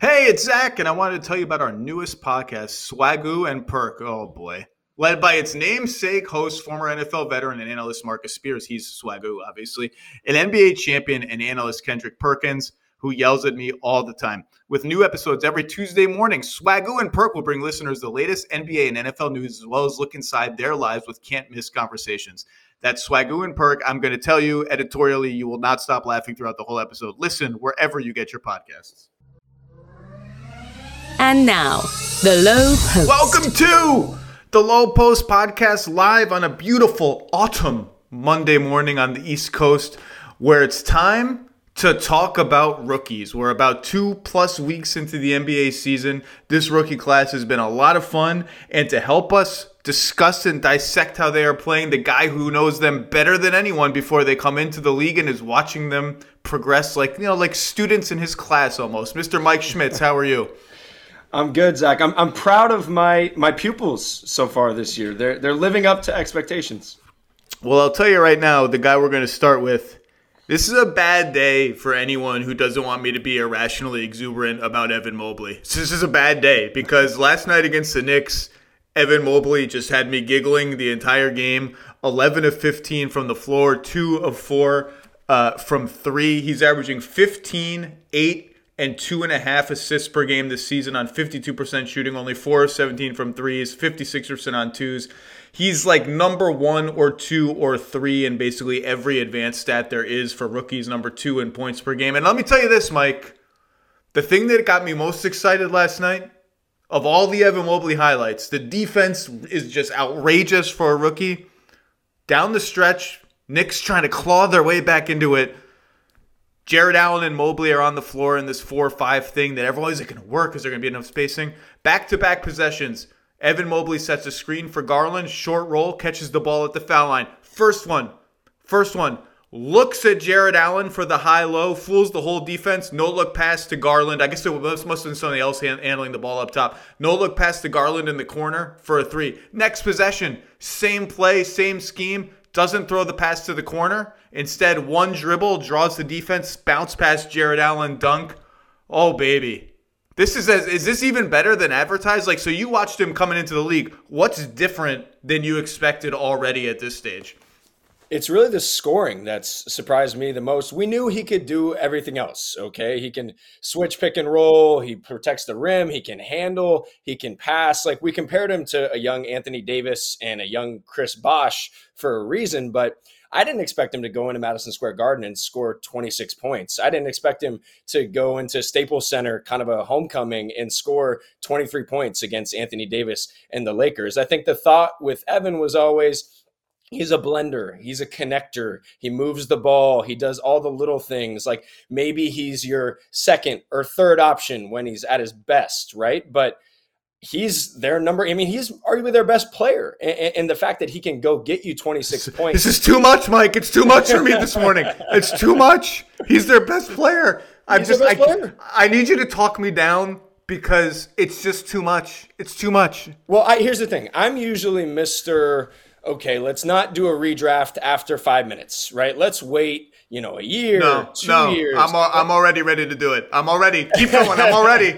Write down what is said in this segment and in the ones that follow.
Hey, it's Zach, and I wanted to tell you about our newest podcast, Swagu and Perk. Oh boy. Led by its namesake host, former NFL veteran and analyst Marcus Spears. He's Swagu, obviously. An NBA champion and analyst Kendrick Perkins, who yells at me all the time. With new episodes every Tuesday morning, Swagu and Perk will bring listeners the latest NBA and NFL news, as well as look inside their lives with can't miss conversations. That's Swagu and Perk. I'm going to tell you editorially, you will not stop laughing throughout the whole episode. Listen wherever you get your podcasts. And now, the Low Post. Welcome to the Low Post Podcast live on a beautiful autumn Monday morning on the East Coast, where it's time to talk about rookies. We're about two plus weeks into the NBA season. This rookie class has been a lot of fun, and to help us discuss and dissect how they are playing, the guy who knows them better than anyone before they come into the league and is watching them progress like you know like students in his class almost. Mr. Mike Schmitz, how are you? I'm good, Zach. I'm, I'm proud of my my pupils so far this year. They're they're living up to expectations. Well, I'll tell you right now, the guy we're going to start with. This is a bad day for anyone who doesn't want me to be irrationally exuberant about Evan Mobley. This is a bad day because last night against the Knicks, Evan Mobley just had me giggling the entire game. 11 of 15 from the floor, 2 of 4 uh, from 3. He's averaging 15, 8, and two and a half assists per game this season on 52% shooting, only four of 17 from threes, 56% on twos. He's like number one or two or three in basically every advanced stat there is for rookies, number two in points per game. And let me tell you this, Mike. The thing that got me most excited last night, of all the Evan Mobley highlights, the defense is just outrageous for a rookie. Down the stretch, Knicks trying to claw their way back into it. Jarrett Allen and Mobley are on the floor in this 4 5 thing that everyone's like, going to work because there's going to be enough spacing. Back to back possessions. Evan Mobley sets a screen for Garland, short roll, catches the ball at the foul line. First one, first one, looks at Jarrett Allen for the high low, fools the whole defense. No look pass to Garland. I guess it must have been somebody else handling the ball up top. No look pass to Garland in the corner for a three. Next possession, same play, same scheme doesn't throw the pass to the corner. Instead, one dribble draws the defense, bounce past Jarrett Allen, dunk. Oh baby, this is as, is this even better than advertised? Like, so you watched him coming into the league. What's different than you expected already at this stage? It's really the scoring that's surprised me the most. We knew he could do everything else. Okay. He can switch pick and roll. He protects the rim. He can handle. He can pass. Like we compared him to a young Anthony Davis and a young Chris Bosh for a reason, but I didn't expect him to go into Madison Square Garden and score 26 points. I didn't expect him to go into Staples Center, kind of a homecoming, and score 23 points against Anthony Davis and the Lakers. I think the thought with Evan was always, he's a blender. He's a connector. He moves the ball. He does all the little things. Like maybe he's your second or third option when he's at his best right? But he's their number i mean he's arguably their best player. And, and the fact that he can go get you 26 points this is too much mike. It's too much for me this morning. It's too much. He's their best player. I'm he's just I, player. I need you to talk me down because it's just too much. It's too much. Well I, here's the thing. I'm usually mr okay, let's not do a redraft after five minutes, right? Let's wait, you know, a year, no, two no, years. I'm, al- I'm already ready to do it. I'm already, keep going, I'm already.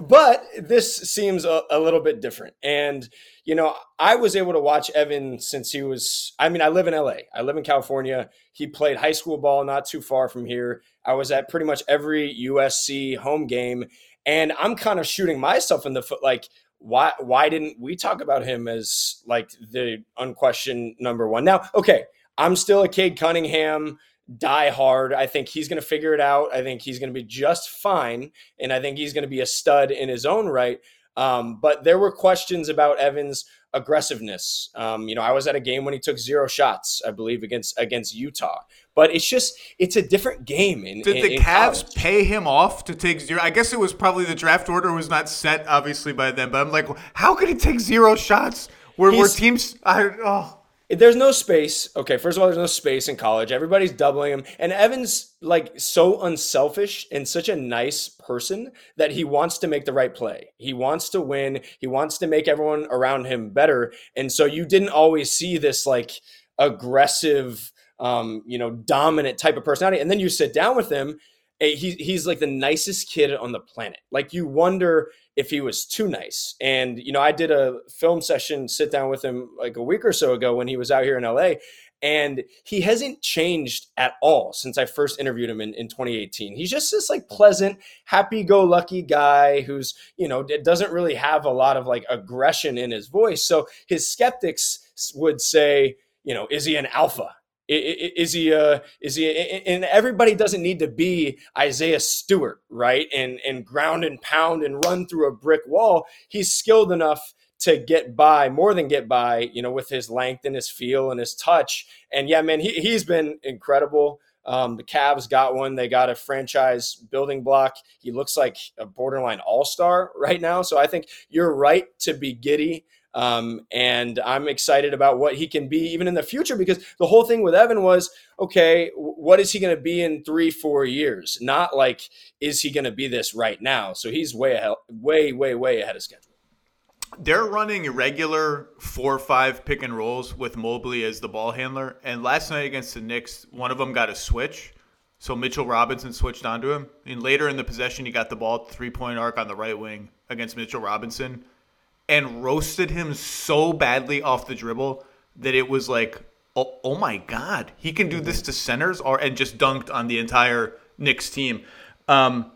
but this seems a, a, little bit different. And, you know, I was able to watch Evan since he was, I mean, I live in LA, I live in California. He played high school ball not too far from here. I was at pretty much every USC home game. And I'm kind of shooting myself in the foot like, why why didn't we talk about him as like the unquestioned number one? Now, okay, I'm still a Cade Cunningham die hard. I think he's going to figure it out. I think he's going to be just fine, and I think he's going to be a stud in his own right. Um, but there were questions about Evans' aggressiveness. Um, you know, I was at a game when he took zero shots, I believe, against against Utah. But it's just it's a different game. In, Did in, the in Cavs college. pay him off to take zero? I guess it was probably the draft order was not set obviously by them. But I'm like, how could he take zero shots? Where, where teams? I, oh. There's no space. Okay, first of all, there's no space in college. Everybody's doubling him. And Evans, like, so unselfish and such a nice person that he wants to make the right play. He wants to win. He wants to make everyone around him better. And so you didn't always see this, like, aggressive, um, you know, dominant type of personality. And then you sit down with him he, he's like the nicest kid on the planet. Like you wonder if he was too nice. And you know, I did a film session sit down with him like a week or so ago when he was out here in LA, and he hasn't changed at all since I first interviewed him in, in 2018. He's just this like pleasant, happy go lucky guy who's, you know, doesn't really have a lot of like aggression in his voice. So his skeptics would say, you know, is he an alpha? Is he a, is he and everybody doesn't need to be Isaiah Stewart, right? And and ground and pound and run through a brick wall. He's skilled enough to get by, more than get by, you know, with his length and his feel and his touch. And yeah, man, he, he's been incredible. Um, the Cavs got one. They got a franchise building block. He looks like a borderline all star right now. So I think you're right to be giddy. Um, and I'm excited about what he can be even in the future because the whole thing with Evan was okay, what is he going to be in three, four years? Not like, is he going to be this right now? So he's way ahead, way, way, way ahead of schedule. They're running irregular four five pick and rolls with Mobley as the ball handler. And last night against the Knicks, one of them got a switch. So Mitchell Robinson switched onto him. And later in the possession, he got the ball three point arc on the right wing against Mitchell Robinson and roasted him so badly off the dribble that it was like, oh, oh my God, he can do this to centers or and just dunked on the entire Knicks team. Um,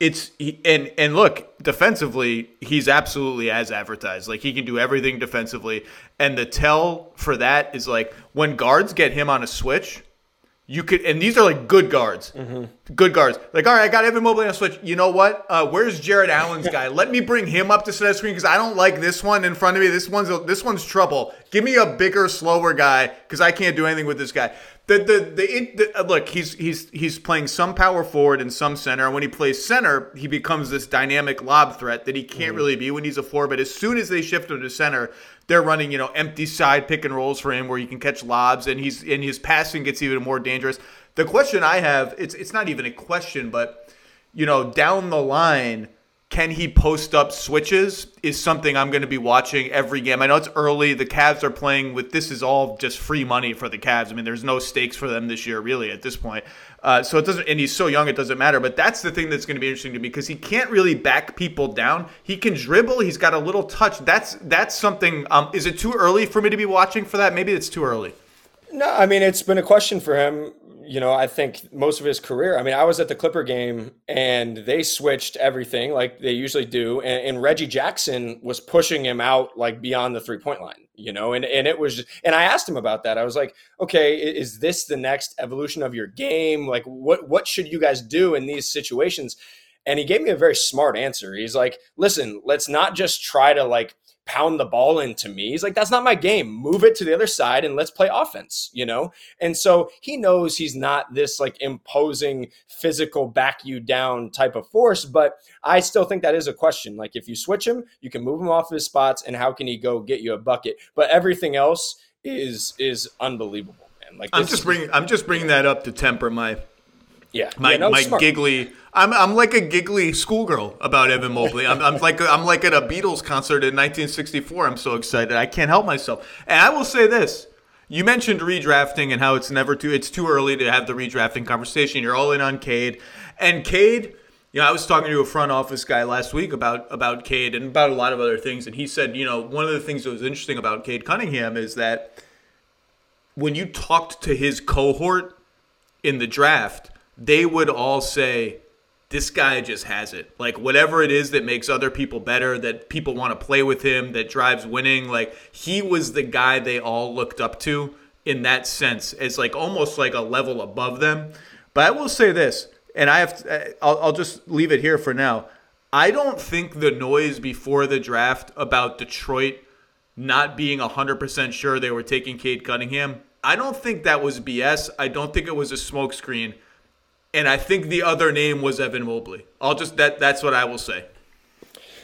it's he, and and look defensively he's absolutely as advertised like he can do everything defensively and the tell for that is like when guards get him on a switch you could and these are like good guards. Mm-hmm. good guards. Like all right i got evan mobley on a switch. You know what? Uh, where's Jarrett allen's guy? Let me bring him up to center screen because i don't like this one in front of me. This one's this one's trouble. Give me a bigger slower guy because i can't do anything with this guy the the, the, the, uh, look he's he's he's playing some power forward and some center and when he plays center he becomes this dynamic lob threat that he can't mm-hmm. really be when he's a four but as soon as they shift him to center they're running you know empty side pick and rolls for him where you can catch lobs and he's and his passing gets even more dangerous the question i have it's it's not even a question but you know down the line can he post up switches is something I'm going to be watching every game. I know it's early. The Cavs are playing with this is all just free money for the Cavs. I mean, there's no stakes for them this year really at this point. Uh, so it doesn't, and he's so young, it doesn't matter. But that's the thing that's going to be interesting to me because he can't really back people down. He can dribble. He's got a little touch. That's that's something. Um, is it too early for me to be watching for that? Maybe it's too early. No, I mean it's been a question for him you know, I think most of his career. I mean, I was at the Clipper game and they switched everything like they usually do, and, and Reggie Jackson was pushing him out like beyond the three point line. You know, and and it was, and I asked him about that. I was like, okay, is this the next evolution of your game? Like, what what should you guys do in these situations? And he gave me a very smart answer. He's like, listen, let's not just try to like pound the ball into me. He's like, that's not my game. Move it to the other side and let's play offense, you know? And so he knows he's not this like imposing physical back you down type of force, but I still think that is a question. Like if you switch him, you can move him off his spots and how can he go get you a bucket? But everything else is is unbelievable, man. Like I'm just bringing I'm just bringing that up to temper my yeah, my yeah, no, my giggly. I'm I'm like a giggly schoolgirl about Evan Mobley. I'm, I'm like I'm like at a Beatles concert in 1964. I'm so excited. I can't help myself. And I will say this: you mentioned redrafting and how it's never too it's too early to have the redrafting conversation. You're all in on Cade, and Cade. You know, I was talking to a front office guy last week about about Cade and about a lot of other things, and he said, you know, one of the things that was interesting about Cade Cunningham is that when you talked to his cohort in the draft they would all say, this guy just has it. Like whatever it is that makes other people better, that people want to play with him, that drives winning, like he was the guy they all looked up to in that sense It's like almost like a level above them. But I will say this, and I have to, I'll, I'll just leave it here for now. I don't think the noise before the draft about Detroit not being 100% sure they were taking Cade Cunningham, I don't think that was BS. I don't think it was a smokescreen and I think the other name was Evan Mobley. I'll just that that's what I will say.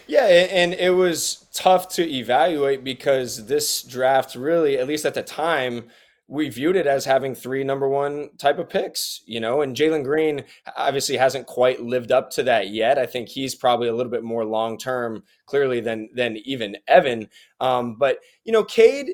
Yeah, and it was tough to evaluate because this draft really, at least at the time, we viewed it as having three number one type of picks, you know, and Jalen Green obviously hasn't quite lived up to that yet. I think he's probably a little bit more long term, clearly than than even Evan. Um, but you know, Cade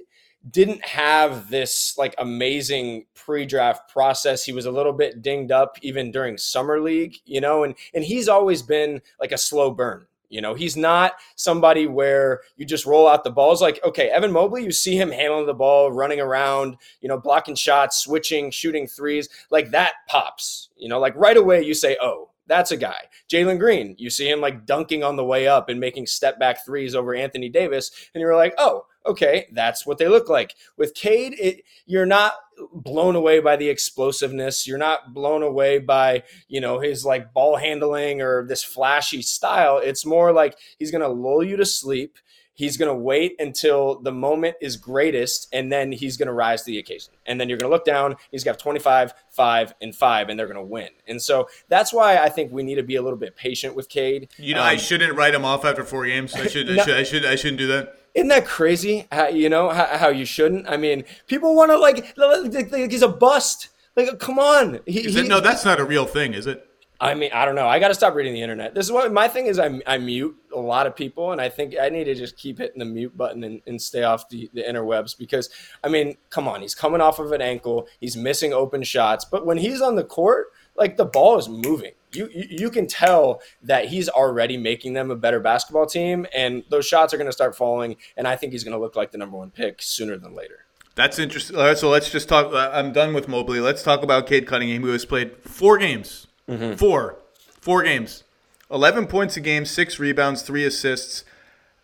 didn't have this like amazing pre-draft process. He was a little bit dinged up even during summer league, you know, and and he's always been like a slow burn. You know, he's not somebody where you just roll out the balls. Like, okay, Evan Mobley, you see him handling the ball, running around, you know, blocking shots, switching, shooting threes. Like that pops. You know, like right away you say, oh, that's a guy. Jalen Green, you see him like dunking on the way up and making step back threes over Anthony Davis, and you're like, oh, okay, that's what they look like. With Cade, it, you're not blown away by the explosiveness. You're not blown away by, you know, his like ball handling or this flashy style. It's more like he's going to lull you to sleep. He's going to wait until the moment is greatest, and then he's going to rise to the occasion. And then you're going to look down. He's got 25, 5, and 5, and they're going to win. And so that's why I think we need to be a little bit patient with Cade. You know, um, I shouldn't write him off after four games. I should, no, I should, I should, I shouldn't do that. Isn't that crazy? How, you know how, how, you shouldn't. I mean, people want to like, like he's a bust. Like, come on. He, he, no, that's not a real thing, is it? I mean, I don't know. I got to stop reading the internet. This is what my thing is. I, I mute a lot of people, and I think I need to just keep hitting the mute button and, and stay off the, the interwebs because, I mean, come on. He's coming off of an ankle. He's missing open shots. But when he's on the court, like the ball is moving. You, you, you can tell that he's already making them a better basketball team, and those shots are going to start falling. And I think he's going to look like the number one pick sooner than later. That's interesting. All right, so let's just talk. Uh, I'm done with Mobley. Let's talk about Cade Cunningham, who has played four games, mm-hmm. four, four games, 11 points a game, six rebounds, three assists.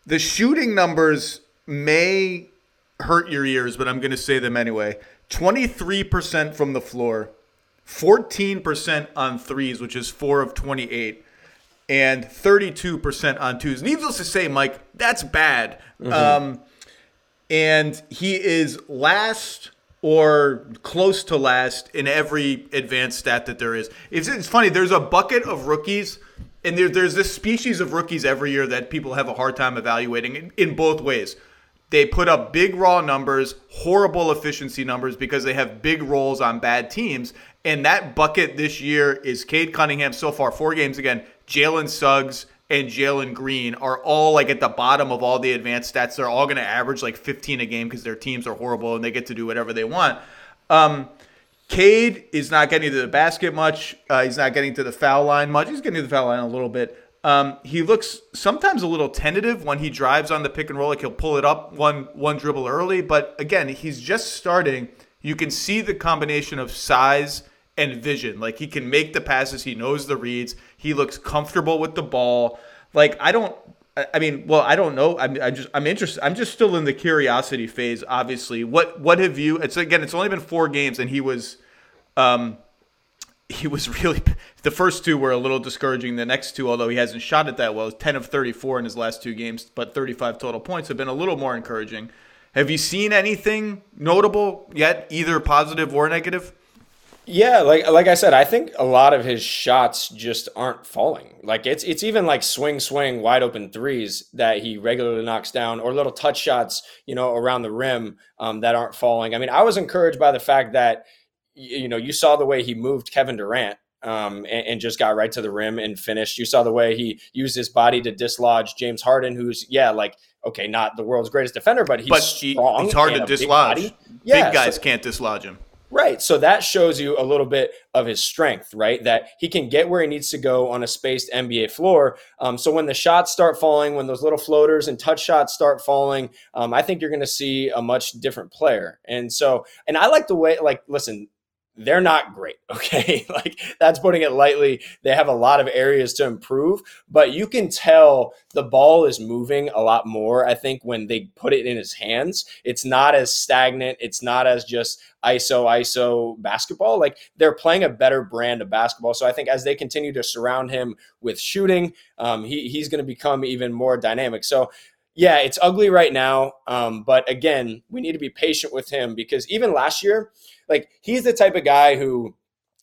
The shooting numbers may hurt your ears, but I'm going to say them anyway. 23% from the floor, 14% on threes, which is four of 28, and 32% on twos. Needless to say, Mike, that's bad. Mm-hmm. Um, and he is last or close to last in every advanced stat that there is. It's, it's funny, there's a bucket of rookies. And there, there's this species of rookies every year that people have a hard time evaluating in, in both ways. They put up big raw numbers, horrible efficiency numbers because they have big roles on bad teams. And that bucket this year is Cade Cunningham so far, four games again. Jalen Suggs and Jalen Green are all like at the bottom of all the advanced stats. They're all going to average like 15 a game because their teams are horrible and they get to do whatever they want. Um, Cade is not getting to the basket much. Uh, he's not getting to the foul line much. He's getting to the foul line a little bit. Um, he looks sometimes a little tentative when he drives on the pick and roll. Like he'll pull it up one one dribble early, but again, he's just starting. You can see the combination of size and vision. Like he can make the passes, he knows the reads, he looks comfortable with the ball. Like I don't I mean, well, I don't know. I'm, I just, I'm interested. I'm just still in the curiosity phase. Obviously, what, what have you? It's again, it's only been four games, and he was, um, he was really. The first two were a little discouraging. The next two, although he hasn't shot it that well, ten of 34 in his last two games, but 35 total points have been a little more encouraging. Have you seen anything notable yet, either positive or negative? Yeah, like like I said, I think a lot of his shots just aren't falling. Like it's it's even like swing swing wide open threes that he regularly knocks down, or little touch shots, you know, around the rim um, that aren't falling. I mean, I was encouraged by the fact that you know you saw the way he moved Kevin Durant um, and, and, just got right to the rim and finished. You saw the way he used his body to dislodge James Harden, who's yeah, like okay, not the world's greatest defender, but he's but strong. He's hard to dislodge. Big, yeah, big guys so, can't dislodge him. Right. So that shows you a little bit of his strength, right? That he can get where he needs to go on a spaced NBA floor. Um, so when the shots start falling, when those little floaters and touch shots start falling, um, I think you're going to see a much different player. And so, and I like the way, like, listen, they're not great. Okay. like that's putting it lightly. They have a lot of areas to improve, but you can tell the ball is moving a lot more. I think when they put it in his hands, it's not as stagnant. It's not as just ISO, ISO basketball. Like they're playing a better brand of basketball. So I think as they continue to surround him with shooting, um, he, he's going to become even more dynamic. So yeah, it's ugly right now. Um, but again, we need to be patient with him because even last year, like he's the type of guy who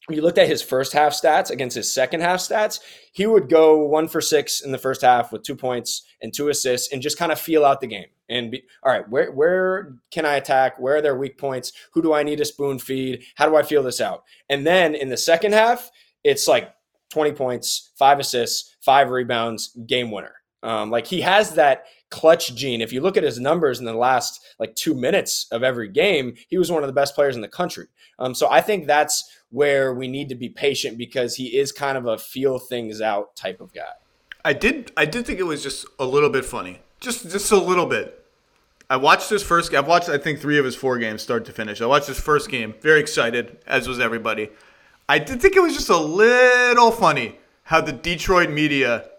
you looked at his first half stats against his second half stats, he would go one for six in the first half with two points and two assists and just kind of feel out the game and be all right, where where can I attack? Where are their weak points? Who do I need to spoon feed? How do I feel this out? And then in the second half, it's like 20 points, five assists, five rebounds, game winner. Um, like he has that clutch gene. If you look at his numbers in the last like two minutes of every game, he was one of the best players in the country. Um, so I think that's where we need to be patient because he is kind of a feel things out type of guy. I did I did think it was just a little bit funny. Just just a little bit. I watched his first I've watched I think 3 of his 4 games start to finish. I watched his first game, very excited as was everybody. I did think it was just a little funny how the Detroit media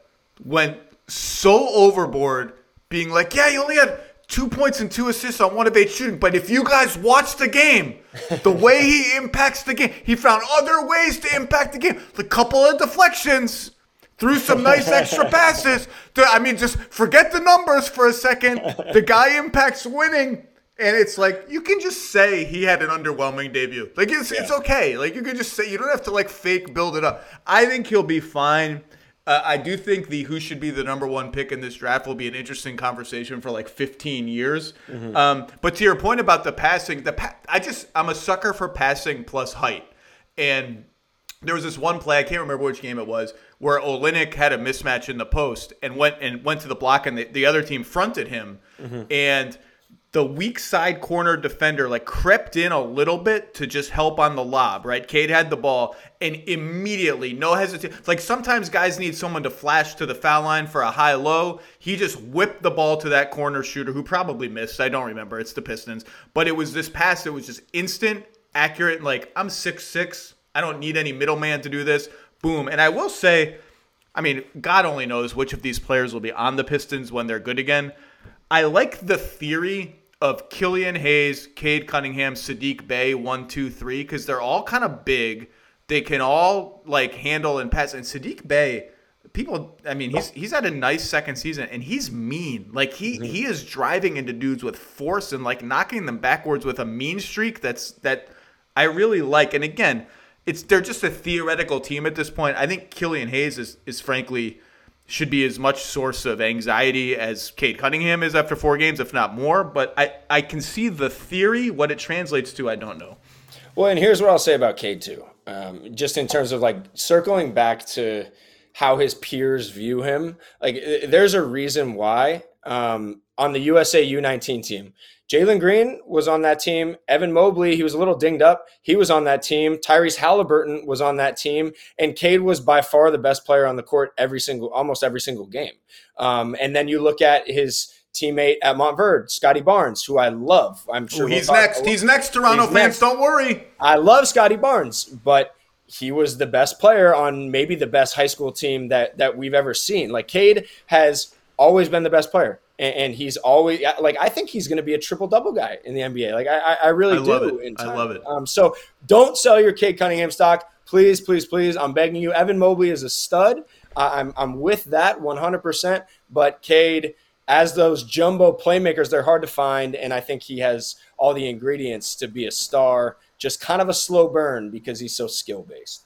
went so overboard being like, "Yeah, he only had two points and two assists on one of eight shooting. But if you guys watch the game, the way he impacts the game, he found other ways to impact the game. The couple of deflections, threw some nice extra passes. I mean, just forget the numbers for a second. The guy impacts winning. And it's like you can just say he had an underwhelming debut. Like it's yeah. it's okay. Like you can just say you don't have to like fake build it up. I think he'll be fine. Uh, I do think the who should be the number one pick in this draft will be an interesting conversation for like 15 years. Mm-hmm. Um, but to your point about the passing, the pa- I just I'm a sucker for passing plus height. And there was this one play I can't remember which game it was where Olynyk had a mismatch in the post and went and went to the block and the, the other team fronted him mm-hmm. and the weak side corner defender like crept in a little bit to just help on the lob, right? Cade had the ball and immediately, no hesitation. Like sometimes guys need someone to flash to the foul line for a high low. He just whipped the ball to that corner shooter who probably missed. I don't remember. It's the Pistons. But it was this pass that was just instant, accurate. Like I'm six six. I don't need any middleman to do this. Boom. And I will say, I mean, God only knows which of these players will be on the Pistons when they're good again. I like the theory of Killian Hayes, Cade Cunningham, Saddiq Bey, one, two, three, because they're all kind of big. They can all like handle and pass. And Saddiq Bey, people, I mean, he's he's had a nice second season, and he's mean. Like he mm-hmm. he is driving into dudes with force and like knocking them backwards with a mean streak. That's that I really like. And again, it's they're just a theoretical team at this point. I think Killian Hayes is is frankly should be as much source of anxiety as Cade Cunningham is after four games, if not more. But I, I can see the theory. What it translates to, I don't know. Well, and here's what I'll say about Cade too. Um, just in terms of like circling back to how his peers view him, like there's a reason why um, on the USA U19 team, Jalen Green was on that team. Evan Mobley, he was a little dinged up. He was on that team. Tyrese Halliburton was on that team. And Cade was by far the best player on the court every single, almost every single game. Um, and then you look at his teammate at Montverde, Scottie Barnes, who I love. I'm sure Ooh, he's we'll next. He's next, Toronto he's fans. Next. Don't worry. I love Scottie Barnes, but he was the best player on maybe the best high school team that that we've ever seen. Like Cade has always been the best player and, and he's always like I think he's going to be a triple double guy in the NBA. Like I, I really I do. Love it. I love it. Um, so don't sell your Cade Cunningham stock, please, please, please. I'm begging you. Evan Mobley is a stud. I'm I'm with that 100. percent But Cade, as those jumbo playmakers, they're hard to find, and I think he has all the ingredients to be a star. Just kind of a slow burn because he's so skill based.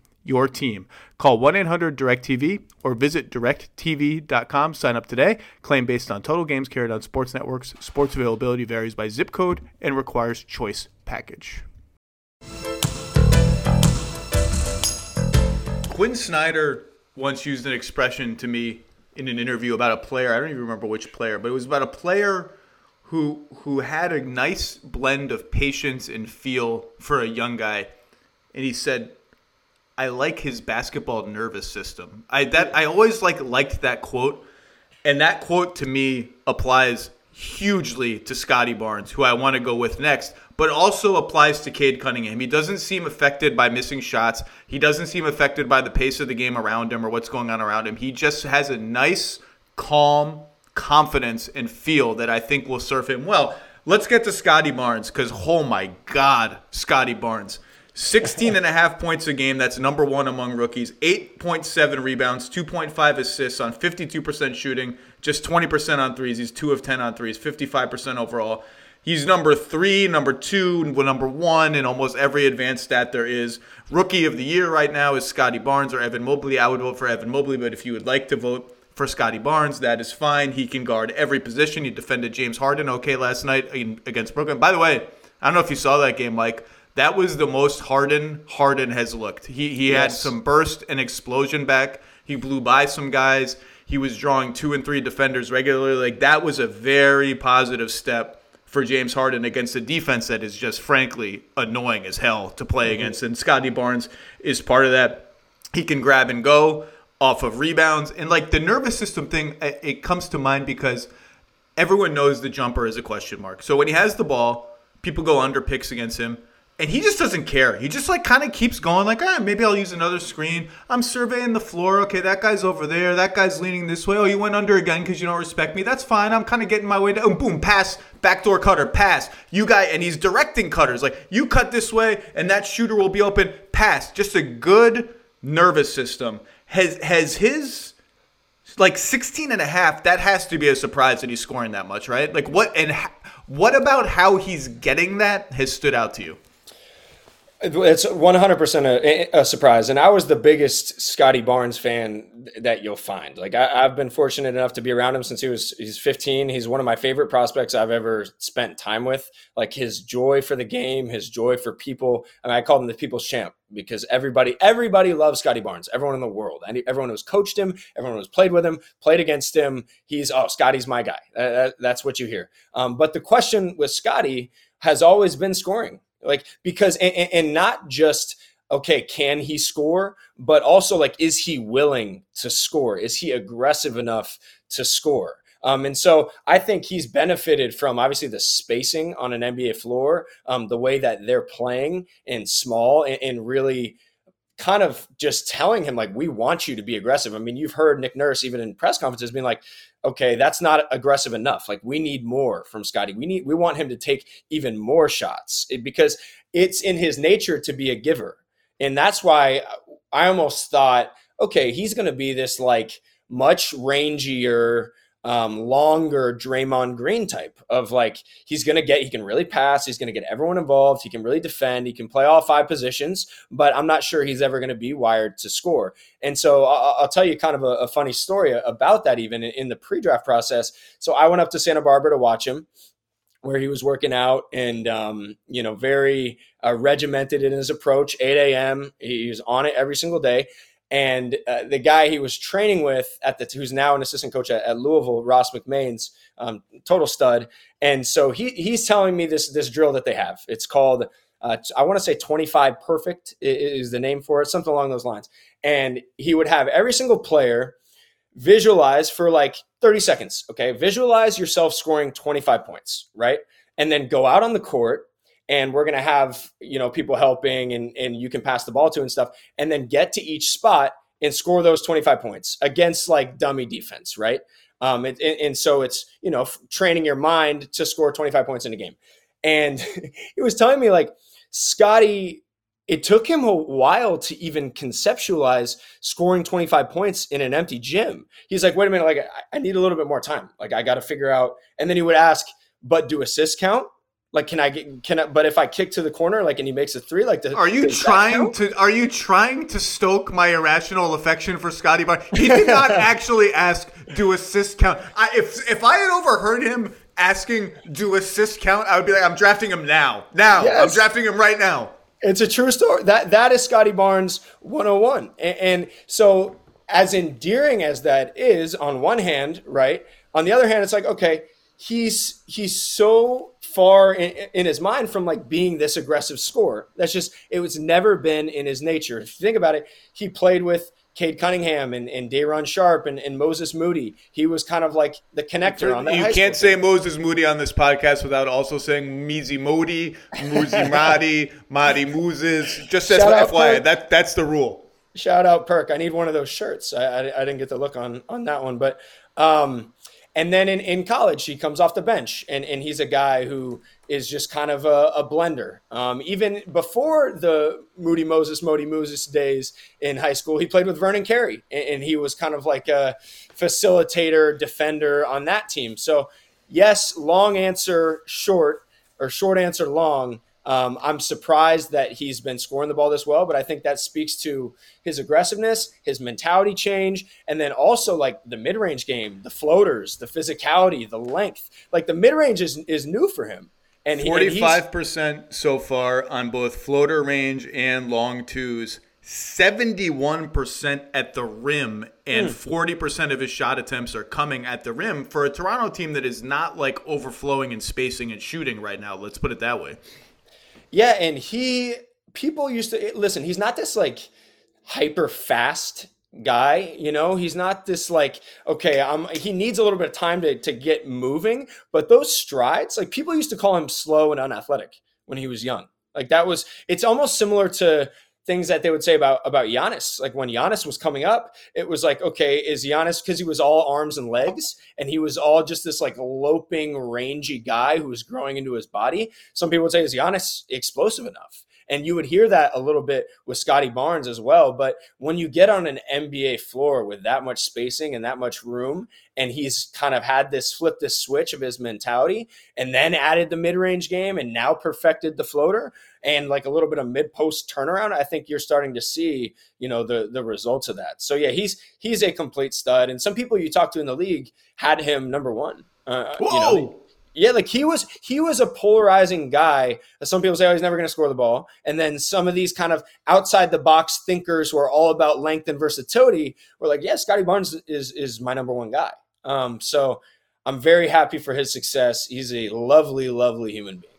your team. Call 1 800 DirecTV or visit directv.com. Sign up today. Claim based on total games carried on sports networks. Sports availability varies by zip code and requires choice package. Quin Snyder once used an expression to me in an interview about a player. I don't even remember which player, but it was about a player who who had a nice blend of patience and feel for a young guy. And he said, I like his basketball nervous system. I that I always like liked that quote, and that quote to me applies hugely to Scottie Barnes, who I want to go with next, but also applies to Cade Cunningham. He doesn't seem affected by missing shots. He doesn't seem affected by the pace of the game around him or what's going on around him. He just has a nice, calm confidence and feel that I think will serve him well. Let's get to Scottie Barnes because, oh my God, Scottie Barnes. 16 and a half points a game. That's number one among rookies. 8.7 rebounds, 2.5 assists on 52% shooting, just 20% on threes. He's 2 of 10 on threes, 55% overall. He's number three, number two, number one in almost every advanced stat there is. Rookie of the year right now is Scottie Barnes or Evan Mobley. I would vote for Evan Mobley, but if you would like to vote for Scottie Barnes, that is fine. He can guard every position. He defended James Harden okay last night against Brooklyn. By the way, I don't know if you saw that game, Mike that was the most Harden Harden has looked. He he yes. had some burst and explosion back. He blew by some guys. He was drawing two and three defenders regularly. Like that was a very positive step for James Harden against a defense that is just frankly annoying as hell to play mm-hmm. against. And Scottie Barnes is part of that. He can grab and go off of rebounds. And like the nervous system thing, it comes to mind because everyone knows the jumper is a question mark. So when he has the ball, people go under picks against him and he just doesn't care. He just like kind of keeps going, like, ah, maybe I'll use another screen. I'm surveying the floor. Okay, that guy's over there. That guy's leaning this way. Oh, you went under again because you don't respect me. That's fine. I'm kind of getting my way down. Boom, pass, backdoor cutter, pass. You guy, and he's directing cutters. Like, you cut this way, and that shooter will be open. Pass. Just a good nervous system. Has has his like 16 and a half that has to be a surprise that he's scoring that much right like what and what about how he's getting that has stood out to you it's 100% a, a, surprise. And I was the biggest Scottie Barnes fan that you'll find. Like I, have been fortunate enough to be around him since he was he's 15. He's one of my favorite prospects I've ever spent time with. Like his joy for the game, his joy for people. I mean, I call him the people's champ because everybody everybody loves Scottie Barnes. Everyone in the world, and everyone who's coached him, everyone who's played with him, played against him. He's oh Scottie's my guy. Uh, that's what you hear. Um, but the question with Scottie has always been scoring like because and, and not just okay, can he score? But also, like, is he willing to score? Is he aggressive enough to score? Um, and so I think he's benefited from obviously the spacing on an NBA floor, um, the way that they're playing in small and, and, really kind of just telling him, like, we want you to be aggressive. I mean, you've heard Nick Nurse, even in press conferences, being like, okay, that's not aggressive enough. Like we need more from Scottie. We need we want him to take even more shots because it's in his nature to be a giver. And that's why I almost thought, okay, he's going to be this like much rangier um, longer Draymond Green type of like he's to get he can really pass, he's to get everyone involved, he can really defend, he can play all five positions, but I'm not sure he's ever to be wired to score. And so I'll, I'll tell you kind of a, a, funny story about that even in, in the pre-draft process. So I went up to Santa Barbara to watch him where he was working out and um, you know very uh, regimented in his approach 8 a.m he was on it every single day and uh, the guy he was training with at the who's now an assistant coach at, at Louisville, Ross McMains, um, total stud. And so he he's telling me this this drill that they have. It's called uh, I want to say 25 perfect is the name for it, something along those lines. And he would have every single player visualize for like 30 seconds. Okay, visualize yourself scoring 25 points, right? And then go out on the court and we're going to have you know people helping and and you can pass the ball to and stuff and then get to each spot and score those 25 points against like dummy defense right? Um and, and so it's you know training your mind to score 25 points in a game. And he was telling me like scottie it took him a while to even conceptualize scoring 25 points in an empty gym. He's like wait a minute like i, I need a little bit more time. Like i got to figure out and then he would ask but do assists count Like, can I get can I? But if I kick to the corner, like, and he makes a three, like, the, Are you trying to are you trying to stoke my irrational affection for Scottie Barnes? He did not actually ask do assist count. I, if if I had overheard him asking do assist count, I would be like, I'm drafting him now. Now. Yes. I'm drafting him right now. It's a true story. That that is Scottie Barnes 101. And, and so as endearing as that is on one hand, right? On the other hand, it's like, okay, he's he's so far in, in his mind from like being this aggressive scorer. That's just it was never been in his nature. If you think about it, he played with Cade Cunningham and, and Day'Ron Sharpe and, and Moses Moody. He was kind of like the connector on that. You can't say team. Moses Moody on this podcast without also saying Mizi Modi, Muzi Madi, Madi Moses. Just as FYI, that that's the rule. Shout out Perk. I need one of those shirts. I, I, I didn't get the look on on that one, but um, and then in, in college he comes off the bench and, and he's a guy who is just kind of a, a blender. Um, even before the Moody Moses, Modi Moses days in high school, he played with Vernon Carey and, and he was kind of like a facilitator, defender on that team. So yes, long answer short or short answer long. Um, I'm surprised that he's been scoring the ball this well, but I think that speaks to his aggressiveness, his mentality change, and then also like the mid range game, the floaters, the physicality, the length. Like the mid range is is new for him. And he, and he's- Forty-five percent so far on both floater range and long twos. Seventy-one percent at the rim, and forty percent of his shot attempts are coming at the rim for a Toronto team that is not like overflowing and spacing and shooting right now. Let's put it that way. Yeah, and he people used to listen, he's not this like hyper fast guy, you know? He's not this like okay, I'm he needs a little bit of time to to get moving, but those strides, like people used to call him slow and unathletic when he was young. Like that was it's almost similar to things that they would say about about Giannis. Like when Giannis was coming up, it was like, okay, is Giannis because he was all arms and legs and he was all just this like loping, rangy guy who was growing into his body. Some people would say, is Giannis explosive enough? And you would hear that a little bit with Scottie Barnes as well. But when you get on an NBA floor with that much spacing and that much room, and he's kind of had this flip this switch of his mentality, and then added the mid range game and now perfected the floater and like a little bit of mid post turnaround, I think you're starting to see, you know, the the results of that. So yeah, he's he's a complete stud. And some people you talk to in the league had him number one. Uh, you Whoa! know, yeah, like he was he was a polarizing guy. Some people say, oh, he's never going to score the ball. And then some of these kind of outside the box thinkers who are all about length and versatility were like, yeah, Scottie Barnes is is my number one guy. Um, so I'm very happy for his success. He's a lovely, lovely human being.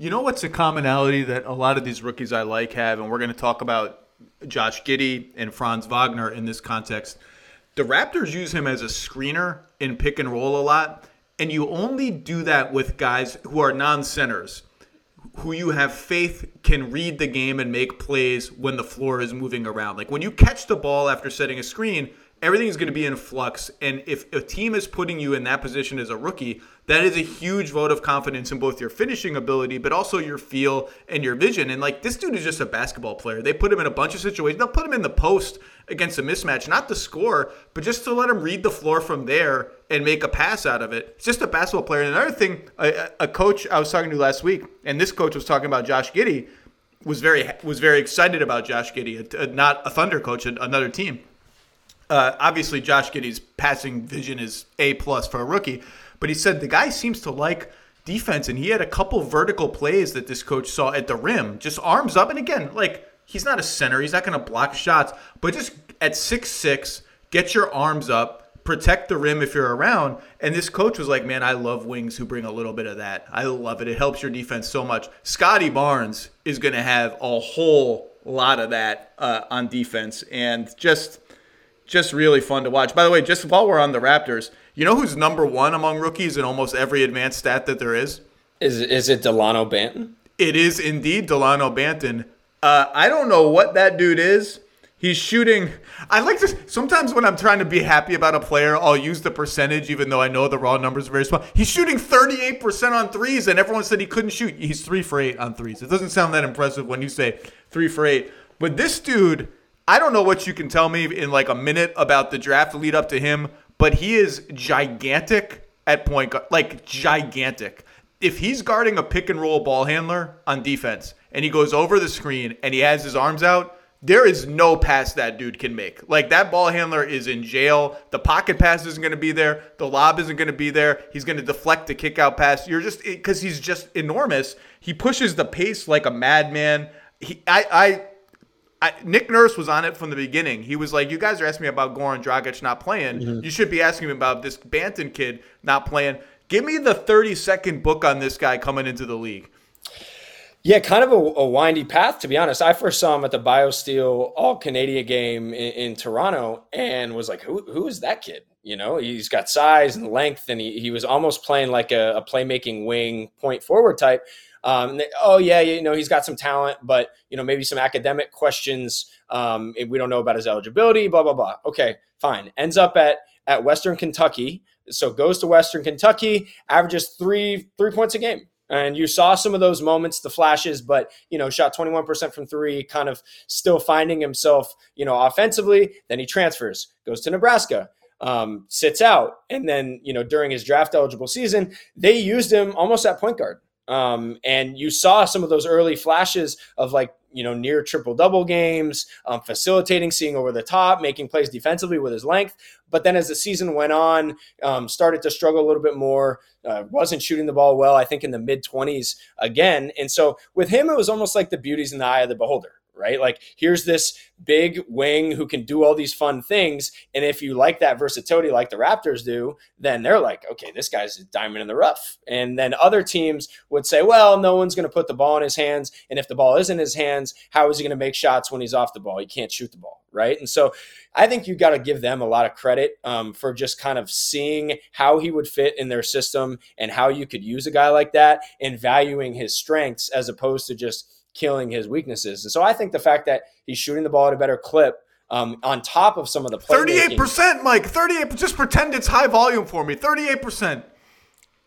You know what's a commonality that a lot of these rookies I like have, and we're going to talk about Josh Giddey and Franz Wagner in this context. The Raptors use him as a screener in pick and roll a lot, and you only do that with guys who are non centers, who you have faith can read the game and make plays when the floor is moving around. Like when you catch the ball after setting a screen, everything is going to be in flux. And if a team is putting you in that position as a rookie, that is a huge vote of confidence in both your finishing ability, but also your feel and your vision. And like this dude is just a basketball player. They put him in a bunch of situations. They'll put him in the post against a mismatch, not to score, but just to let him read the floor from there and make a pass out of it. It's just a basketball player. And another thing, a, a coach I was talking to last week, and this coach was talking about Josh Giddey, was very was very excited about Josh Giddey, a, a- not a Thunder coach, another team. Uh, obviously, Josh Giddey's passing vision is a plus for a rookie, but he said the guy seems to like defense, and he had a couple vertical plays that this coach saw at the rim, just arms up, and again, like he's not a center, he's not going to block shots, but just at six six, get your arms up. Protect the rim if you're around. And this coach was like, Man, I love wings who bring a little bit of that. I love it. It helps your defense so much. Scottie Barnes is going to have a whole lot of that uh, on defense. And just just really fun to watch. By the way, just while we're on the Raptors, you know who's number one among rookies in almost every advanced stat that there is? Is is it Delano Banton? It is indeed Delano Banton. Uh, I don't know what that dude is. He's shooting. I like to. Sometimes when I'm trying to be happy about a player, I'll use the percentage, even though I know the raw numbers are very small. He's shooting 38% on threes, and everyone said he couldn't shoot. He's three for eight on threes. It doesn't sound that impressive when you say three for eight. But this dude, I don't know what you can tell me in like a minute about the draft lead up to him, but he is gigantic at point guard, like gigantic. if he's guarding a pick and roll ball handler on defense and he goes over the screen and he has his arms out, there is no pass that dude can make. Like that ball handler is in jail. The pocket pass isn't going to be there. The lob isn't going to be there. He's going to deflect the kick out pass. You're just because he's just enormous. He pushes the pace like a madman. He, I, I, I, Nick Nurse was on it from the beginning. He was like, "You guys are asking me about Goran Dragic not playing. Mm-hmm. You should be asking me about this Banton kid not playing. Give me the 30 second book on this guy coming into the league." Yeah, kind of a, a, windy path, to be honest. I first saw him at the BioSteel All Canadian game in, in, Toronto and was like, who, who is that kid? You know, he's got size and length, and he, he was almost playing like a, a playmaking wing point forward type. Um, they, oh, yeah, you know, he's got some talent, but, you know, maybe some academic questions. Um, we don't know about his eligibility, blah, blah, blah. Okay, fine. Ends up at, at Western Kentucky. So goes to Western Kentucky, averages three three points a game and you saw some of those moments, the flashes, but you know, shot 21% from three, kind of still finding himself, you know, offensively. Then he transfers, goes to Nebraska, um, sits out, and then you know, during his draft eligible season, they used him almost at point guard. Um, and you saw some of those early flashes of like you know near triple double games, um, facilitating, seeing over the top, making plays defensively with his length. But then as the season went on, um, started to struggle a little bit more. Uh, wasn't shooting the ball well. I think in the mid twenties again. And so with him, it was almost like the beauty's in the eye of the beholder right? Like here's this big wing who can do all these fun things. And if you like that versatility like the Raptors do, then they're like, okay, this guy's a diamond in the rough. And then other teams would say, well, no one's going to put the ball in his hands. And if the ball is in his hands, how is he going to make shots when he's off the ball? He can't shoot the ball, right? And so I think you got to give them a lot of credit um, for just kind of seeing how he would fit in their system and how you could use a guy like that and valuing his strengths as opposed to just killing his weaknesses. And so I think the fact that he's shooting the ball at a better clip um, on top of some of the thirty-eight percent, Mike. Thirty-eight. Just pretend it's high volume for me. Thirty-eight percent.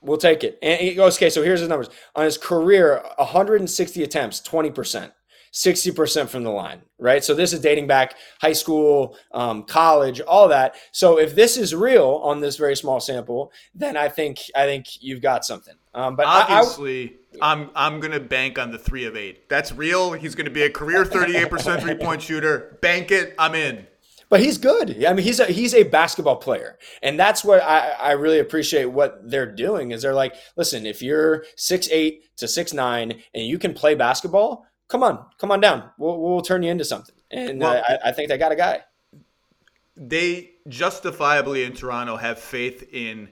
We'll take it. And he goes, okay, so here's his numbers. On his career, 160 attempts, 20%. 60% from the line, right? So this is dating back high school, um, college, all that. So if this is real on this very small sample, then I think I think you've got something. Um, but obviously, I, am I'm, I'm gonna bank on the three of eight. That's real. He's gonna be a career 38% three point shooter. Bank it. I'm in but he's good. I mean, he's a he's a basketball player, and that's what I, I really appreciate. What they're doing is they're like, listen, if you're six eight to six nine and you can play basketball, come on, come on down. We'll, we'll turn you into something. And well, uh, I, I think they got a guy. They justifiably in Toronto have faith in.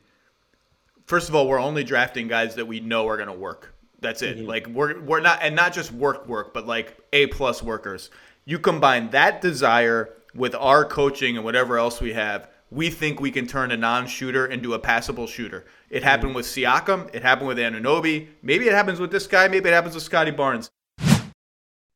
First of all, we're only drafting guys that we know are going to work. That's it. Mm-hmm. Like we're we're not and not just work work, but like A plus workers. You combine that desire with our coaching and whatever else we have, we think we can turn a non-shooter into a passable shooter. It happened mm-hmm. with Siakam. It happened with Anunoby. Maybe it happens with this guy. Maybe it happens with Scottie Barnes.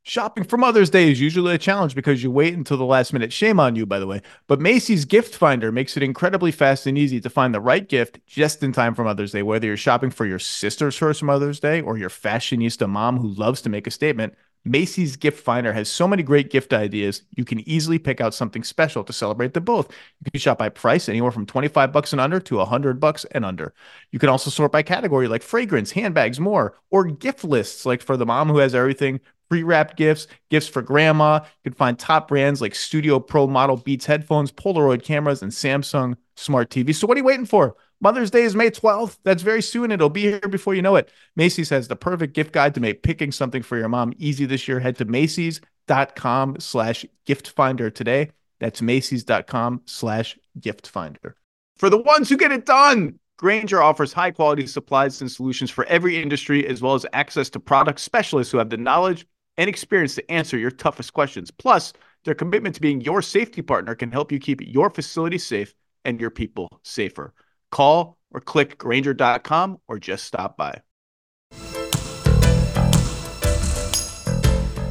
Shopping for Mother's Day is usually a challenge because you wait until the last minute. Shame on you, by the way. But Macy's Gift Finder makes it incredibly fast and easy to find the right gift just in time for Mother's Day. Whether you're shopping for your sister's first Mother's Day or your fashionista mom who loves to make a statement, Macy's Gift Finder has so many great gift ideas. You can easily pick out something special to celebrate them both. You can shop by price, anywhere from 25 bucks and under to 100 bucks and under. You can also sort by category like fragrance, handbags, more, or gift lists like for the mom who has everything pre-wrapped gifts, gifts for grandma. You can find top brands like Studio Pro model Beats headphones, Polaroid cameras, and Samsung smart TVs. So what are you waiting for? Mother's Day is May 12th. That's very soon. It'll be here before you know it. Macy's has the perfect gift guide to make picking something for your mom easy this year. Head to Macy's.com slash gift finder today. That's Macy's.com slash gift finder. For the ones who get it done, Grainger offers high quality supplies and solutions for every industry, as well as access to product specialists who have the knowledge and experience to answer your toughest questions. Plus, their commitment to being your safety partner can help you keep your facility safe and your people safer. Call or click Grainger.com or just stop by.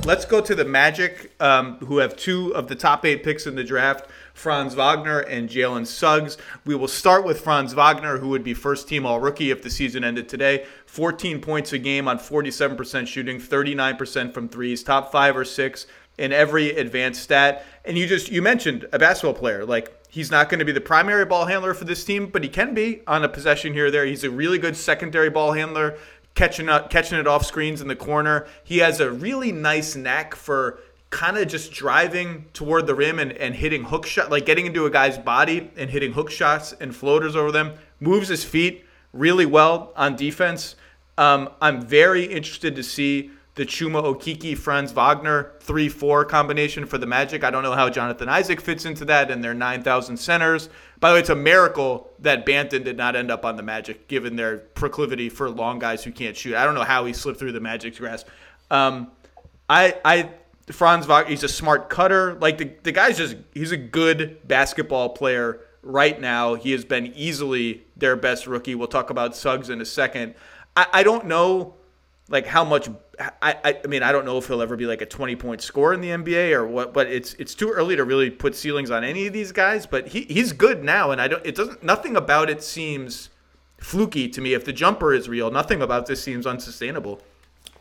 Let's go to the Magic, um, who have two of the top eight picks in the draft. Franz Wagner and Jalen Suggs. We will start with Franz Wagner, who would be first team all rookie if the season ended today. 14 points a game on 47% shooting, 39% from threes, top five or six in every advanced stat. And you just, you mentioned a basketball player. Like, he's not going to be the primary ball handler for this team, but he can be on a possession here or there. He's a really good secondary ball handler catching up, catching it off screens in the corner. He has a really nice knack for kind of just driving toward the rim and, and hitting hook shot, like getting into a guy's body and hitting hook shots and floaters over them. Moves his feet really well on defense. Um, I'm very interested to see the Chuma Okeke Franz Wagner 3 4 combination for the Magic. I don't know how Jonathan Isaac fits into that and their 9,000 centers. By the way, it's a miracle that Banton did not end up on the Magic, given their proclivity for long guys who can't shoot. I don't know how he slipped through the Magic's grasp. Um, I, I, Franz Wagner, he's a smart cutter. Like the, the guy's just, he's a good basketball player right now. He has been easily their best rookie. We'll talk about Suggs in a second. I, I don't know like how much I, I mean I don't know if he'll ever be like a 20 point scorer in the NBA or what but it's it's too early to really put ceilings on any of these guys but he, he's good now and I don't it doesn't nothing about it seems fluky to me if the jumper is real nothing about this seems unsustainable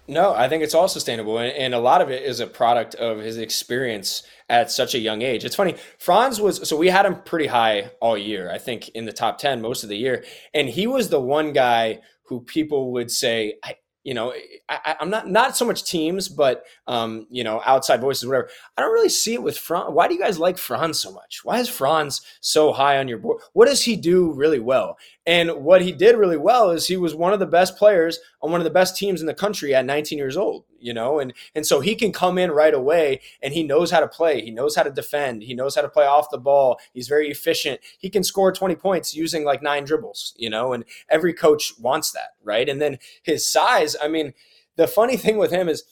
no, I think it's all sustainable. And, and, a lot of it is a product of his experience at such a young age. It's funny. Franz was, so we had him pretty high all year, I think in the top 10 most of the year. And he was the one guy who people would say, I, you know, I, am not not so much teams, but um, you know, outside voices, whatever. I don't really see it with Franz. Why do you guys like Franz so much? Why is Franz so high on your board? What does he do really well? And what he did really well is he was one of the best players on one of the best teams in the country at 19 years old, you know, and and so he can come in right away and he knows how to play. He knows how to defend. He knows how to play off the ball. He's very efficient. He can score 20 points using like nine dribbles, you know, and every coach wants that, right? And then his size, I mean, the funny thing with him is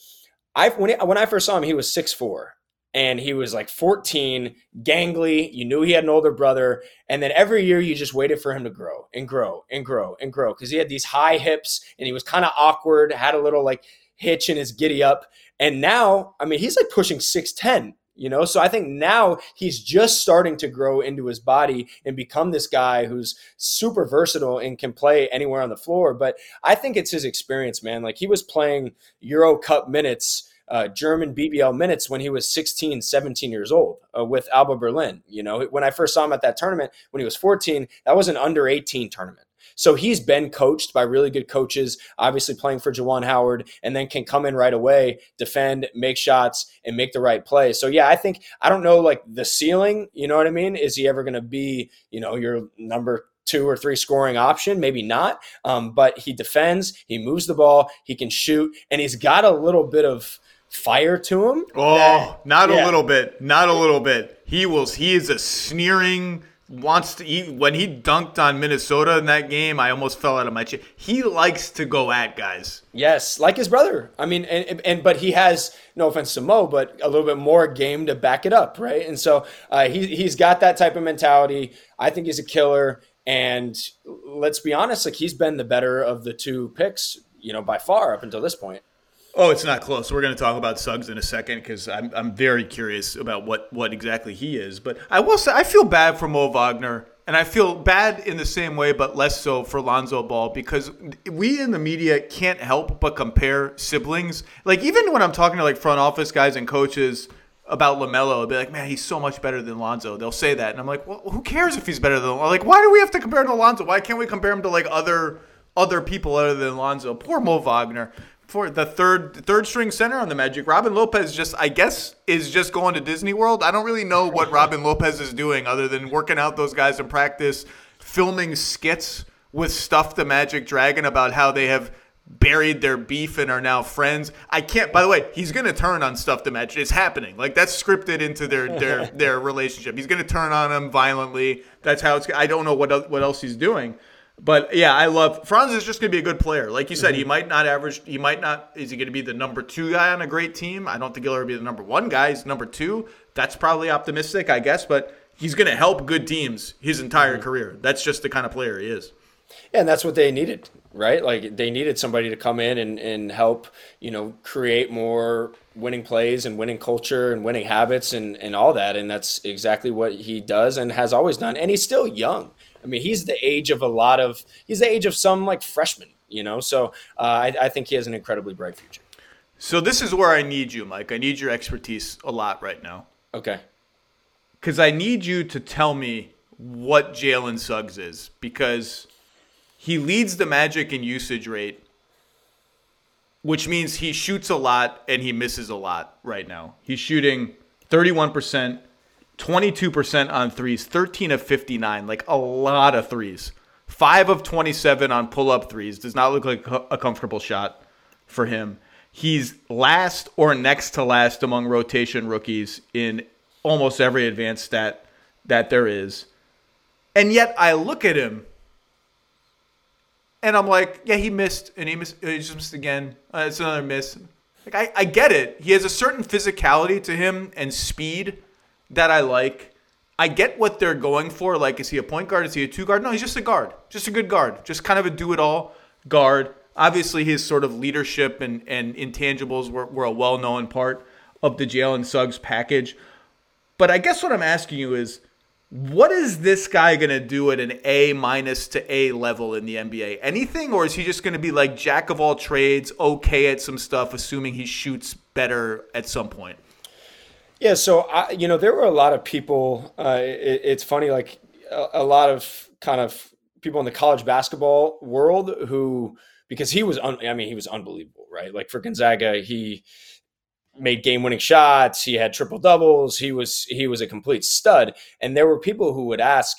I when he, when I first saw him, he was six four and he was like 14, gangly. You knew he had an older brother. And then every year you just waited for him to grow and grow and grow and grow because he had these high hips and he was kind of awkward, had a little like hitch in his giddy up. And now, I mean, he's like pushing 6'10, you know? So I think now he's just starting to grow into his body and become this guy who's super versatile and can play anywhere on the floor. But I think it's his experience, man. Like he was playing Euro Cup minutes uh, German BBL minutes when he was 16, 17 years old uh, with Alba Berlin. You know, when I first saw him at that tournament when he was 14, that was an under 18 tournament. So he's been coached by really good coaches, obviously playing for Juwan Howard, and then can come in right away, defend, make shots, and make the right play. So yeah, I think I don't know like the ceiling. You know what I mean? Is he ever going to be you know your number two or three scoring option, maybe not. Um, but he defends, he moves the ball, he can shoot, and he's got a little bit of fire to him. Oh, that, not yeah. a little bit. Not a little bit. He was he is a sneering wants to eat when he dunked on Minnesota in that game, I almost fell out of my chair. He likes to go at guys. Yes, like his brother. I mean, and, and but he has no offense to Mo, but a little bit more game to back it up, right? And so uh, he he's got that type of mentality. I think he's a killer. And let's be honest, like he's been the better of the two picks, you know, by far up until this point. Oh, it's not close. We're going to talk about Suggs in a second because I'm, I'm very curious about what, what exactly he is. But I will say, I feel bad for Mo Wagner, and I feel bad in the same way, but less so for Lonzo Ball because we in the media can't help but compare siblings. Like, even when I'm talking to like front office guys and coaches about LaMelo, they'll be like, man, he's so much better than Lonzo. They'll say that. And I'm like, well, who cares if he's better than Like, why do we have to compare him to Lonzo? Why can't we compare him to like other other people other than Lonzo? Poor Mo Wagner for the third third string center on the Magic. Robin Lopez just I guess is just going to Disney World. I don't really know what Robin Lopez is doing other than working out those guys in practice, filming skits with Stuff the Magic Dragon about how they have buried their beef and are now friends. I can't. By the way, he's going to turn on Stuff the Magic. It's happening. Like that's scripted into their their their relationship. He's going to turn on him violently. That's how it's. I don't know what what else he's doing. But yeah, I love Franz is just going to be a good player. Like you said, mm-hmm. he might not average. He might not. Is he going to be the number two guy on a great team? I don't think he'll ever be the number one guy. He's number two. That's probably optimistic, I guess. But he's going to help good teams his entire mm-hmm. career. That's just the kind of player he is. Yeah, and that's what they needed, right? Like they needed somebody to come in and, and help, you know, create more winning plays and winning culture and winning habits and, and all that. And that's exactly what he does and has always done. And he's still young. I mean, he's the age of a lot of he's the age of some like freshmen, you know. So uh, I, I think he has an incredibly bright future. So this is where I need you, Mike. I need your expertise a lot right now. Okay. Because I need you to tell me what Jalen Suggs is because he leads the Magic in usage rate which means he shoots a lot and he misses a lot right now. He's shooting 31%, 22% on threes, 13 of 59, like a lot of threes. 5 of 27 on pull up threes. Does not look like a comfortable shot for him. He's last or next to last among rotation rookies in almost every advanced stat that there is. And yet I look at him and I'm like, yeah, he missed and he missed, he just missed again. Uh, it's another miss. Like I, I get it. He has a certain physicality to him and speed that I like. I get what they're going for. Like, is he a point guard? Is he a two guard? No, he's just a guard. Just a good guard. Just kind of a do it all guard. Obviously, his sort of leadership and, and intangibles were, were a well known part of the Jalen Suggs package. But I guess what I'm asking you is what is this guy going to do at an A minus to A level in the NBA? Anything, or is he just going to be like jack of all trades, okay at some stuff, assuming he shoots better at some point? Yeah, so I, you know, there were a lot of people. Uh, it, it's funny, like a, a, lot of kind of people in the college basketball world who, because he was, un, I mean, he was unbelievable, right? Like for Gonzaga, he made game-winning shots. He had triple doubles. He was he was a complete stud. And there were people who would ask,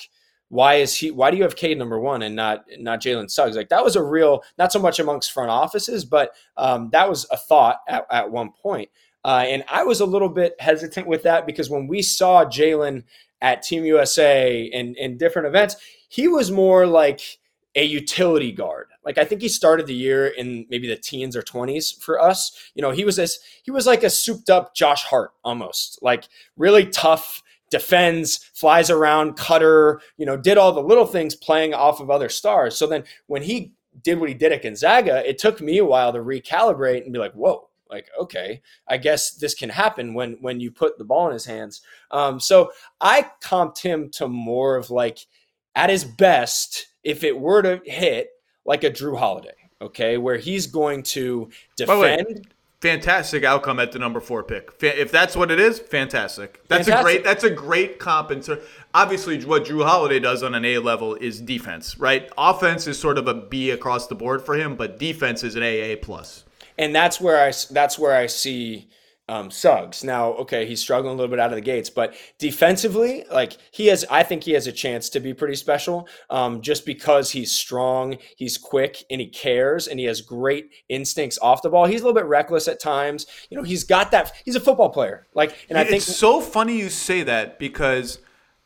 why is he? Why do you have Cade number one and not not Jalen Suggs? Like that was a real, not so much amongst front offices, but um, that was a thought at, at one point. Uh, and I was a little bit hesitant with that because when we saw Jalen at Team USA and in different events, he was more like a utility guard. Like I think he started the year in maybe the teens or 20s for us. You know, he was this he was like a souped up Josh Hart almost. Like really tough, defends, flies around, cutter, you know, did all the little things playing off of other stars. So then when he did what he did at Gonzaga, it took me a while to recalibrate and be like, "Whoa, like okay i guess this can happen when when you put the ball in his hands um, so i comped him to more of like at his best if it were to hit like a Jrue Holiday, okay, where he's going to defend. Fantastic outcome at the number four pick. If that's what it is, fantastic. That's fantastic. a great. That's a great comp. And so obviously, what Jrue Holiday does on an A level is defense, right? Offense is sort of a B across the board for him, but defense is an A A plus. And that's where I. That's where I see um, Suggs. Now, okay, he's struggling a little bit out of the gates, but defensively, like he has, I think he has a chance to be pretty special um, just because he's strong, he's quick, and he cares, and he has great instincts off the ball. He's a little bit reckless at times. You know, he's got that. He's a football player. Like, and I think it's so funny you say that because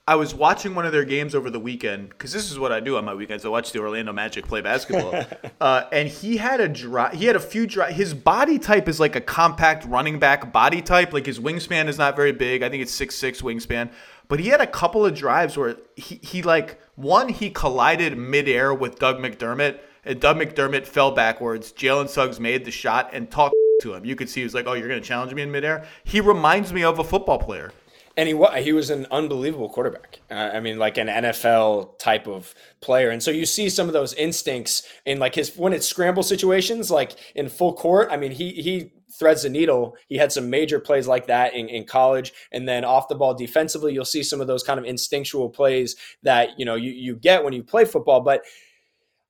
I was watching one of their games over the weekend because this is what I do on my weekends. I watch the Orlando Magic play basketball, uh, and he had a dry. He had a few dry. His body type is like a compact running back body type. Like his wingspan is not very big. I think it's six six wingspan. But he had a couple of drives where he, he like one he collided midair with Doug McDermott, and Doug McDermott fell backwards. Jalen Suggs made the shot and talked to him. You could see he was like, "Oh, you're going to challenge me in midair." He reminds me of a football player and he he was an unbelievable quarterback. Uh, I mean, like an NFL type of player. And so you see some of those instincts in like his when it's scramble situations, like in full court. I mean, he he threads the needle. He had some major plays like that in, in college, and then off the ball defensively, you'll see some of those kind of instinctual plays that you know you you get when you play football. But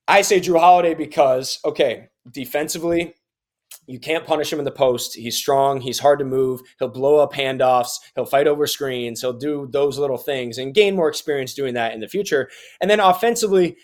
I say Jrue Holiday because okay, defensively you can't punish him in the post. He's strong. He's hard to move. He'll blow up handoffs. He'll fight over screens. He'll do those little things and gain more experience doing that in the future. And then offensively,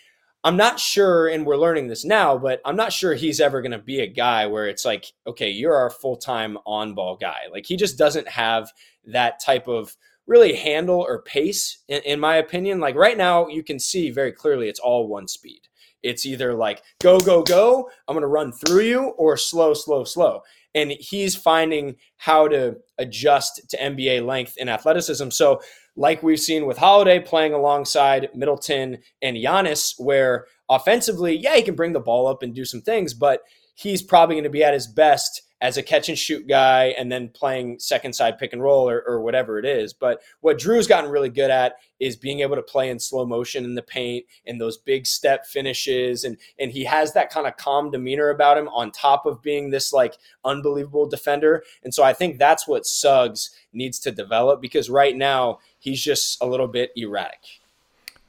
I'm not sure, and we're learning this now, but I'm not sure he's ever going to be a guy where it's like, okay, you're our full time on ball guy. Like he just doesn't have that type of really handle or pace, in, in my opinion. Like right now, you can see very clearly it's all one speed. It's either like go, go, go, I'm going to run through you, or slow, slow, slow. And he's finding how to adjust to NBA length and athleticism. So, like we've seen with Holiday playing alongside Middleton and Giannis, where offensively, yeah, he can bring the ball up and do some things, but he's probably going to be at his best as a catch and shoot guy and then playing second side pick and roll or, or, whatever it is. But what Jrue's gotten really good at is being able to play in slow motion in the paint and those big step finishes. And, and he has that kind of calm demeanor about him on top of being this like unbelievable defender. And so I think that's what Suggs needs to develop because right now he's just a little bit erratic.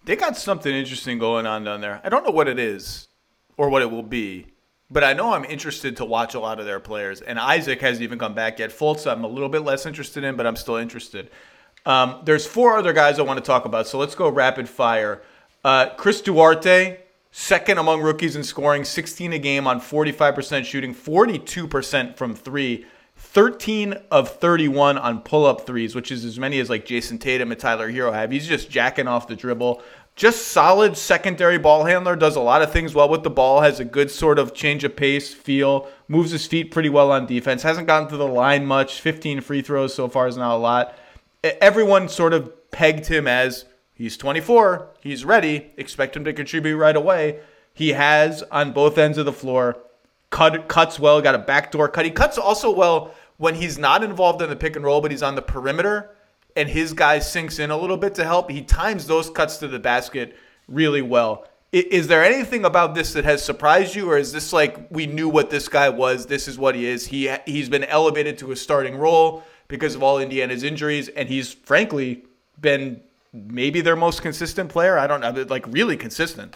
They got something interesting going on down there. I don't know what it is or what it will be but I know I'm interested to watch a lot of their players. And Isaac hasn't even come back yet. Fultz, I'm a little bit less interested in, but I'm still interested. Um, there's four other guys I want to talk about, so let's go rapid fire. Uh, Chris Duarte, second among rookies in scoring, 16 a game on 45% shooting, 42% from three. 13 of 31 on pull up threes, which is as many as like Jayson Tatum and Tyler Herro have. He's just jacking off the dribble. Just solid secondary ball handler, does a lot of things well with the ball, has a good sort of change of pace, feel, moves his feet pretty well on defense, hasn't gotten to the line much. 15 free throws so far is not a lot. Everyone sort of pegged him as he's 24, he's ready, expect him to contribute right away. He has on both ends of the floor. Cut, cuts well, got a backdoor cut. He cuts also well when he's not involved in the pick and roll, but he's on the perimeter and his guy sinks in a little bit to help, he times those cuts to the basket really well. Is there anything about this that has surprised you, or is this like we knew what this guy was? This is what he is. He he's been elevated to a starting role because of all Indiana's injuries, and he's frankly been maybe their most consistent player. I don't know, like really consistent.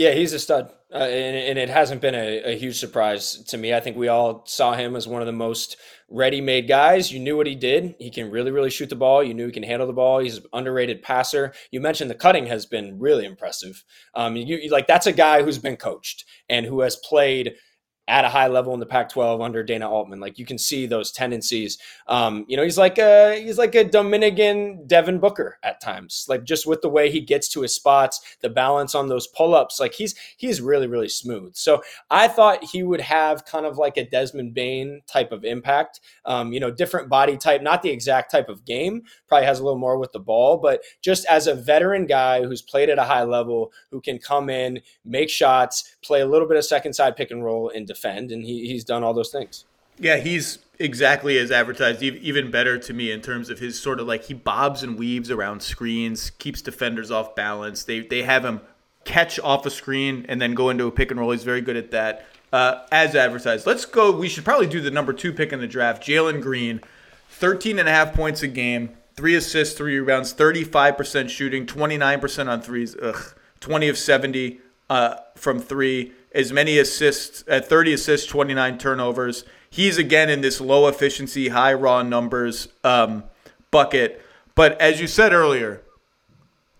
Yeah, he's a stud, uh, and, and, it hasn't been a, a, huge surprise to me. I think we all saw him as one of the most ready-made guys. You knew what he did. He can really, really shoot the ball. You knew he can handle the ball. He's an underrated passer. You mentioned the cutting has been really impressive. Um, you, like that's a guy who's been coached and who has played – at a high level in the Pac-12 under Dana Altman. Like you can see those tendencies. Um, you know, he's like a he's like a Dominican Devin Booker at times. Like just with the way he gets to his spots, the balance on those pull-ups. Like he's he's really really smooth. So I thought he would have kind of like a Desmond Bane type of impact. Um, you know, different body type, not the exact type of game. Probably has a little more with the ball, but just as a veteran guy who's played at a high level, who can come in, make shots, play a little bit of second side pick and roll, and defend defend, and he, he's done all those things. Yeah, he's exactly as advertised, even better to me in terms of his sort of like he bobs and weaves around screens, keeps defenders off balance. They they have him catch off a screen and then go into a pick and roll. He's very good at that. Uh, as advertised. Let's go. We should probably do the number two pick in the draft, Jalen Green, 13 and a half points a game, three assists, three rebounds, 35% shooting, 29% on threes, ugh, 20 of 70 uh, from three as many assists at 30 assists, 29 turnovers. He's again in this low efficiency, high raw numbers um, bucket. But as you said earlier,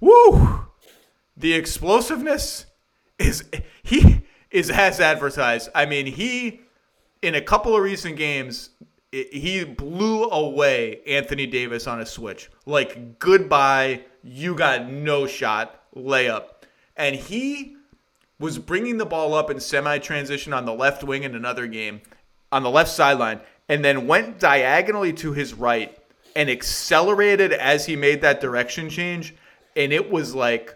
woo, the explosiveness is he is as advertised. I mean, he in a couple of recent games he blew away Anthony Davis on a switch. Like goodbye, you got no shot layup. And he was bringing the ball up in semi transition on the left wing in another game on the left sideline and then went diagonally to his right and accelerated as he made that direction change. And it was like,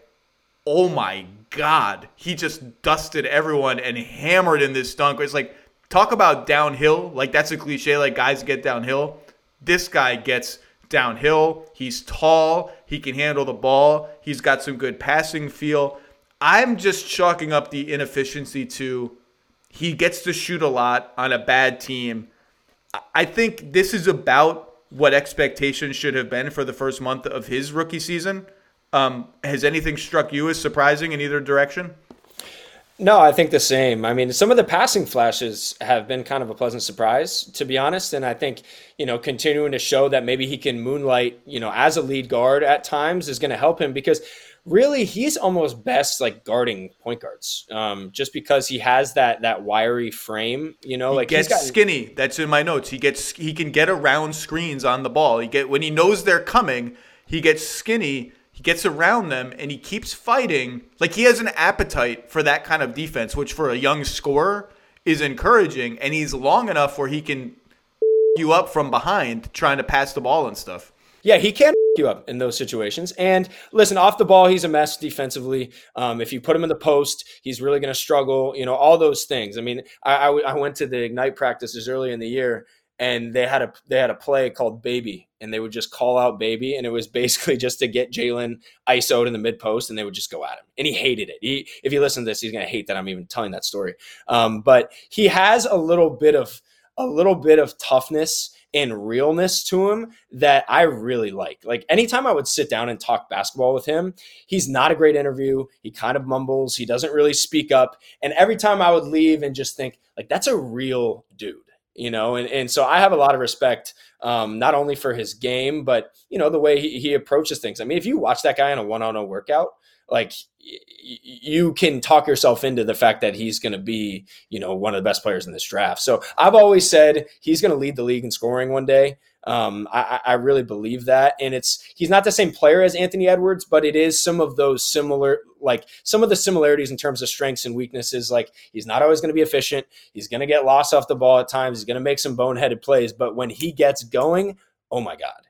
oh my God. He just dusted everyone and hammered in this dunk. It's like, talk about downhill. Like, that's a cliche, like guys get downhill. This guy gets downhill. He's tall. He can handle the ball. He's got some good passing feel. I'm just chalking up the inefficiency to he gets to shoot a lot on a bad team. I think this is about what expectations should have been for the first month of his rookie season. Um, has anything struck you as surprising in either direction? No, I think the same. I mean, some of the passing flashes have been kind of a pleasant surprise, to be honest. And I think, you know, continuing to show that maybe he can moonlight, you know, as a lead guard at times is going to help him because really he's almost best like guarding point guards um, just because he has that that wiry frame you know he like gets got, skinny. That's in my notes. He gets he can get around screens on the ball. He get when he knows they're coming he gets skinny he gets around them and he keeps fighting. Like he has an appetite for that kind of defense which for a young scorer is encouraging and he's long enough where he can you up from behind trying to pass the ball and stuff. Yeah, he can you up in those situations. And listen, off the ball, he's a mess defensively. Um, if you put him in the post, he's really going to struggle. You know, all those things. I mean, I, I, went to the Ignite practices early in the year, and they had a they had a play called Baby, and they would just call out Baby, and it was basically just to get Jalen ISO'd in the mid post, and they would just go at him, and he hated it. He, if you listen to this, he's going to hate that I'm even telling that story. Um, but he has a little bit of a little bit of toughness and realness to him that I really like. Like anytime I would sit down and talk basketball with him, he's not a great interview. He kind of mumbles, he doesn't really speak up. And every time I would leave and just think, like, that's a real dude you know and, and so i have a lot of respect um, not only for his game but you know the way he, he approaches things i mean if you watch that guy in a one-on-one workout like you can talk yourself into the fact that he's going to be, you know, one of the best players in this draft. So I've always said he's going to lead the league in scoring one day. Um, I, I, really believe that, and it's he's not the same player as Anthony Edwards, but it is some of those similar, like some of the similarities in terms of strengths and weaknesses. Like he's not always going to be efficient. He's going to get lost off the ball at times. He's going to make some boneheaded plays, but when he gets going, oh my god,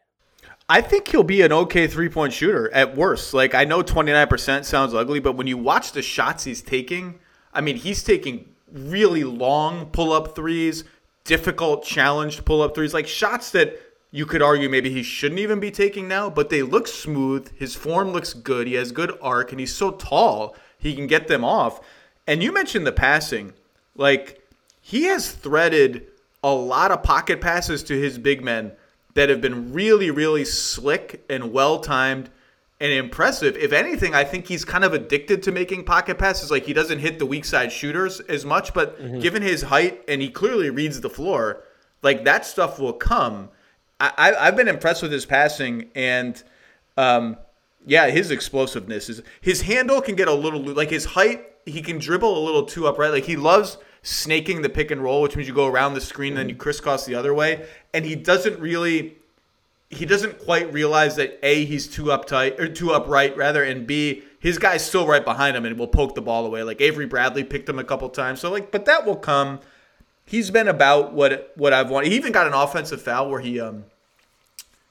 I think he'll be an okay three point shooter at worst. Like, I know 29% sounds ugly, but when you watch the shots he's taking, I mean, he's taking really long pull up threes, difficult, challenged pull up threes, like shots that you could argue maybe he shouldn't even be taking now, but they look smooth. His form looks good. He has good arc, and he's so tall, he can get them off. And you mentioned the passing. Like, he has threaded a lot of pocket passes to his big men that have been really, really slick and well timed and impressive. If anything, I think he's kind of addicted to making pocket passes. Like he doesn't hit the weak side shooters as much, but mm-hmm. given his height and he clearly reads the floor, like that stuff will come. I, have been impressed with his passing and, um, yeah, his explosiveness is his handle can get a little like his height. He can dribble a little too upright. Like he loves snaking the pick and roll, which means you go around the screen and then you crisscross the other way. And he doesn't really he doesn't quite realize that A, he's too uptight or too upright rather, and B, his guy's still right behind him and will poke the ball away. Like Avery Bradley picked him a couple times. So like, but that will come. He's been about what what I've wanted. He even got an offensive foul where he um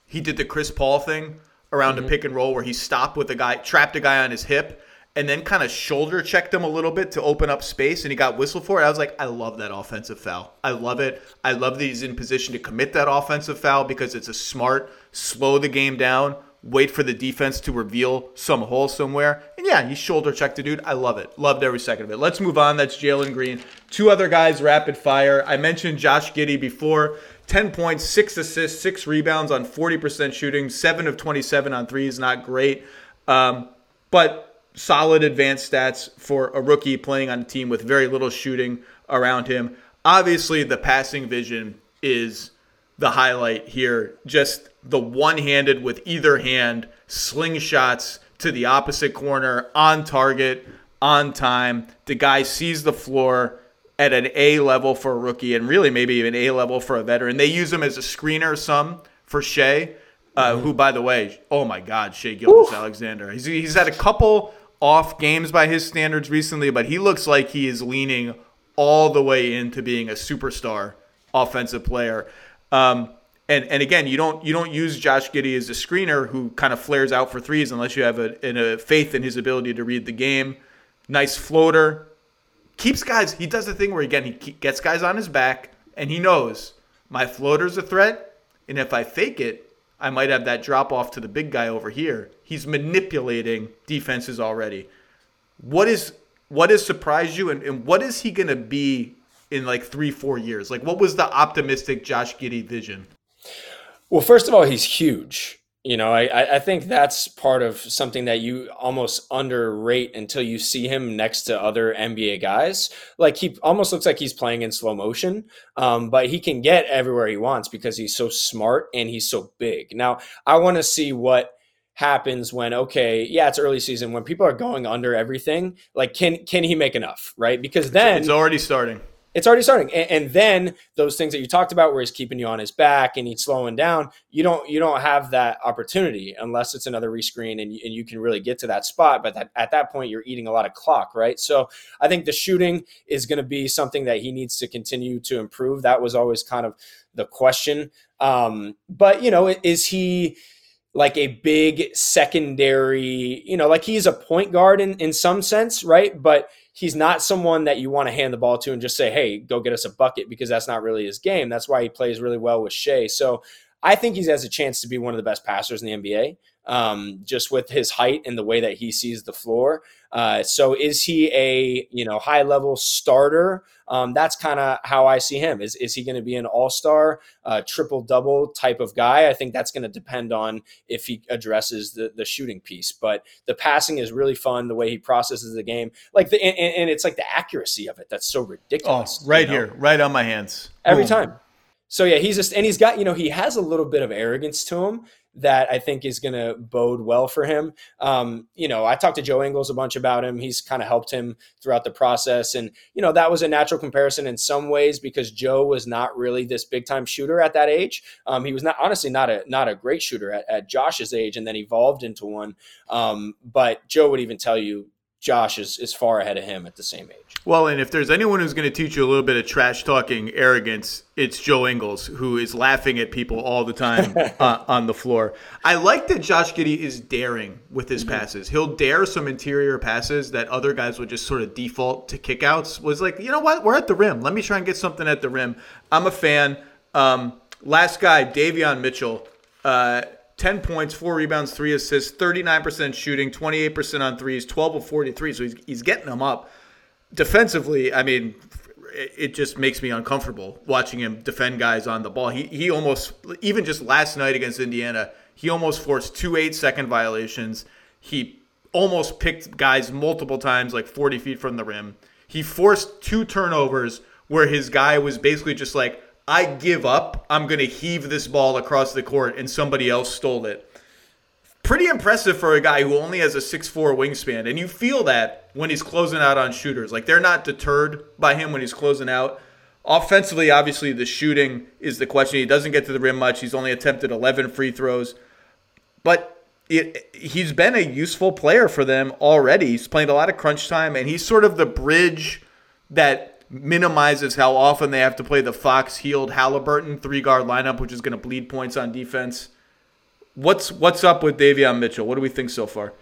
he did the Chris Paul thing around mm-hmm. a pick and roll where he stopped with a guy, trapped a guy on his hip, and then kind of shoulder checked him a little bit to open up space and he got whistled for it. I was like, I love that offensive foul. I love it. I love that he's in position to commit that offensive foul because it's a smart, slow the game down, wait for the defense to reveal some hole somewhere. And yeah, he shoulder checked the dude. I love it. Loved every second of it. Let's move on. That's Jalen Green. Two other guys, rapid fire. I mentioned Josh Giddey before. 10 points, 6 assists, 6 rebounds on 40% shooting, 7 of 27 on threes. Not great. Um, but solid advanced stats for a rookie playing on a team with very little shooting around him. Obviously, the passing vision is the highlight here. Just the one handed with either hand slingshots to the opposite corner on target, on time. The guy sees the floor at an A level for a rookie and really maybe even A level for a veteran. They use him as a screener some for Shai. Uh, who, by the way, oh my God, Shai Gilgeous-Alexander. He's, he's had a couple off games by his standards recently, but he looks like he is leaning all the way into being a superstar offensive player. Um, and and again, you don't you don't use Josh Giddey as a screener who kind of flares out for threes unless you have a, a faith in his ability to read the game. Nice floater, keeps guys. He does the thing where again he gets guys on his back and he knows my floater's a threat, and if I fake it, I might have that drop off to the big guy over here. He's manipulating defenses already. What is what has surprised you, and, and what is he going to be in like three, four years? Like, what was the optimistic Josh Giddey vision? Well, first of all, he's huge. You know, I, I think that's part of something that you almost underrate until you see him next to other NBA guys. Like he almost looks like he's playing in slow motion, um, but he can get everywhere he wants because he's so smart and he's so big. Now, I want to see what happens when okay, yeah, it's early season when people are going under everything. Like, can can he make enough? Right? Because then it's already starting it's already starting. And, and, then those things that you talked about, where he's keeping you on his back and he's slowing down, you don't you don't have that opportunity unless it's another rescreen and, and you can really get to that spot. But that, at that point, you're eating a lot of clock, right? So I think the shooting is going to be something that he needs to continue to improve. That was always kind of the question. Um, but you know, is he? like a big secondary, you know, like he's a point guard in, in some sense, right? But he's not someone that you want to hand the ball to and just say, hey, go get us a bucket because that's not really his game. That's why he plays really well with Shai. So I think he has a chance to be one of the best passers in the NBA um, just with his height and the way that he sees the floor. Uh, so is he a you know high level starter? Um, that's kind of how I see him. Is is he going to be an all star, uh, triple double type of guy? I think that's going to depend on if he addresses the the shooting piece. But the passing is really fun. The way he processes the game, like the and, and it's like the accuracy of it that's so ridiculous. Oh, right you know? here, right on my hands, every Boom. time. So yeah, he's just and he's got you know he has a little bit of arrogance to him that I think is going to bode well for him. Um, you know, I talked to Joe Ingles a bunch about him. He's kind of helped him throughout the process. And, you know, that was a natural comparison in some ways because Joe was not really this big time shooter at that age. Um, he was not honestly not a not a great shooter at, at Josh's age and then evolved into one. Um, but Joe would even tell you Josh is, is far ahead of him at the same age. Well, and if there's anyone who's going to teach you a little bit of trash talking arrogance, it's Joe Ingles, who is laughing at people all the time uh, on the floor. I like that Josh Giddey is daring with his mm-hmm. passes. He'll dare some interior passes that other guys would just sort of default to kickouts. Was like, you know what? We're at the rim. Let me try and get something at the rim. I'm a fan. Um, last guy, Davion Mitchell. Uh, 10 points, four rebounds, three assists, 39% shooting, 28% on threes, 12 of 43. So he's, he's getting them up. Defensively, I mean, it just makes me uncomfortable watching him defend guys on the ball. He, he almost, even just last night against Indiana, he almost forced two eight second violations. He almost picked guys multiple times, like 40 feet from the rim. He forced two turnovers where his guy was basically just like, I give up. I'm going to heave this ball across the court, and somebody else stole it. Pretty impressive for a guy who only has a 6'4 wingspan. And you feel that when he's closing out on shooters. Like they're not deterred by him when he's closing out. Offensively, obviously, the shooting is the question. He doesn't get to the rim much. He's only attempted 11 free throws. But it, he's been a useful player for them already. He's played a lot of crunch time, and he's sort of the bridge that minimizes how often they have to play the Fox Hield Haliburton three guard lineup, which is going to bleed points on defense. What's what's up with Davion Mitchell? What do we think so far?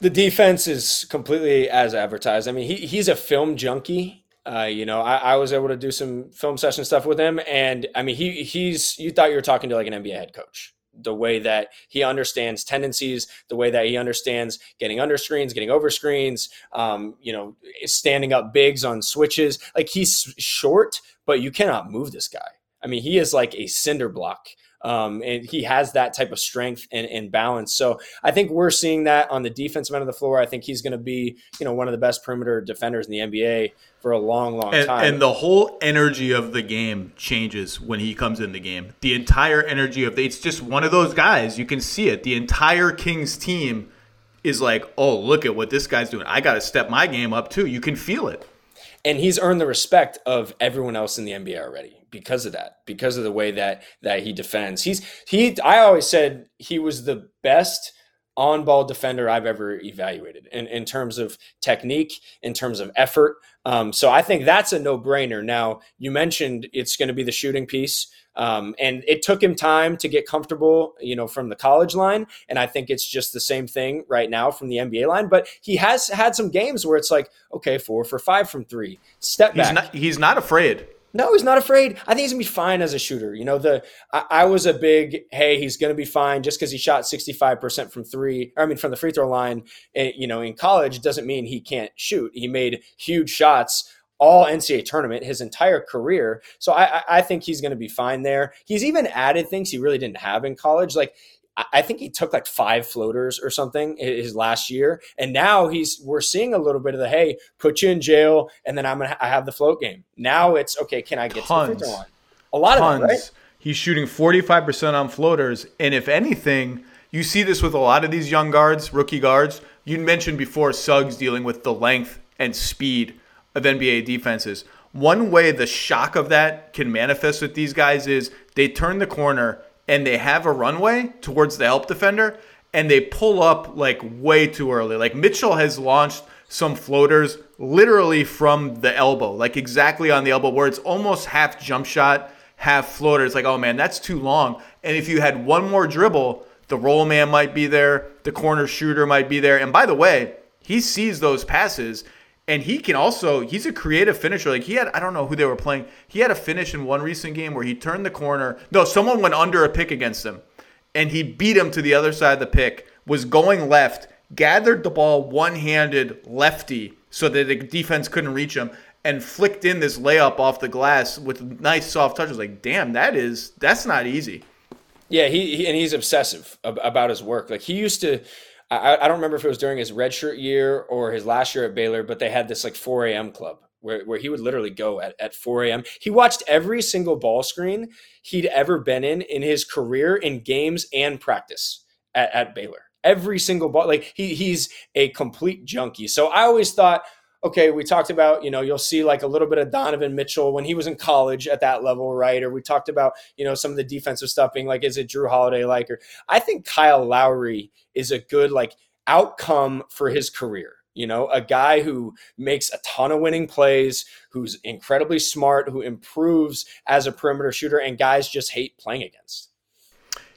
The defense is completely as advertised. I mean, he, he's a film junkie. Uh, you know, I, I, was able to do some film session stuff with him, and I mean, he he's you thought you were talking to like an NBA head coach the way that he understands tendencies, the way that he understands getting under screens, getting over screens, um, you know, standing up bigs on switches. Like he's short, but you cannot move this guy. I mean, he is like a cinder block um, and he has that type of strength and, and, balance. So I think we're seeing that on the defensive end of the floor. I think he's going to be, you know, one of the best perimeter defenders in the NBA for a long, long and, time. And the whole energy of the game changes when he comes in the game. The entire energy of the, it's just one of those guys. You can see it. The entire Kings team is like, oh, look at what this guy's doing. I got to step my game up too. You can feel it. And he's earned the respect of everyone else in the NBA already because of that, because of the way that that he defends. He's he. I always said he was the best on ball defender I've ever evaluated in, in terms of technique, in terms of effort. Um, so I think that's a no brainer. Now, you mentioned it's going to be the shooting piece. Um, and it took him time to get comfortable, you know, from the college line. And I think it's just the same thing right now from the NBA line. But he has had some games where it's like, okay, four for five from three, step back. He's not, he's not afraid. No, he's not afraid. I think he's gonna be fine as a shooter. You know, the I, I was a big hey, he's gonna be fine just because he shot sixty five percent from three. I mean, from the free throw line. Eh, you know, in college doesn't mean he can't shoot. He made huge shots all NCAA tournament his entire career. So I, I think he's going to be fine there. He's even added things he really didn't have in college. Like I think he took like five floaters or something his last year, and now he's we're seeing a little bit of the hey, put you in jail, and then I'm gonna I have the float game. Now it's okay. Can I get Tons. to the free line? A lot Tons. of that, right? He's shooting 45% on floaters, and if anything, you see this with a lot of these young guards, rookie guards. You mentioned before Suggs dealing with the length and speed of NBA defenses. One way the shock of that can manifest with these guys is they turn the corner and they have a runway towards the help defender and they pull up like way too early. Like Mitchell has launched some floaters literally from the elbow, like exactly on the elbow, where it's almost half jump shot, half floater. It's like, oh man, that's too long. And if you had one more dribble, the roll man might be there, the corner shooter might be there. And by the way, he sees those passes And he can also, he's a creative finisher. Like he had, I don't know who they were playing. He had a finish in one recent game where he turned the corner. No, someone went under a pick against him and he beat him to the other side of the pick, was going left, gathered the ball one handed lefty so that the defense couldn't reach him, and flicked in this layup off the glass with nice soft touches. Like, damn, that is, that's not easy. Yeah, he, he and he's obsessive about his work. Like he used to, I, I don't remember if it was during his redshirt year or his last year at Baylor, but they had this like 4 a.m. club where, where he would literally go at, at 4 a.m. He watched every single ball screen he'd ever been in in his career in games and practice at, at Baylor. Every single ball, like he he's a complete junkie. So I always thought, okay, we talked about, you know, you'll see like a little bit of Donovan Mitchell when he was in college at that level, right? Or we talked about, you know, some of the defensive stuff being like, is it Jrue Holiday like? Or I think Kyle Lowry is a good like outcome for his career you know, a guy who makes a ton of winning plays, who's incredibly smart, who improves as a perimeter shooter, and guys just hate playing against.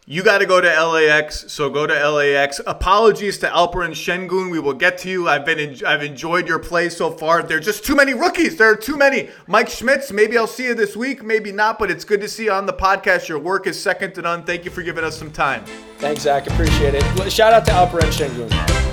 You got to go to LAX, so go to LAX. Apologies to Alperen Sengun. We will get to you. I've been in, I've enjoyed your play so far. There are just too many rookies. There are too many. Mike Schmitz. Maybe I'll see you this week. Maybe not. But it's good to see you on the podcast. Your work is second to none. Thank you for giving us some time. Thanks, Zach. Appreciate it. Shout out to Alperen Sengun.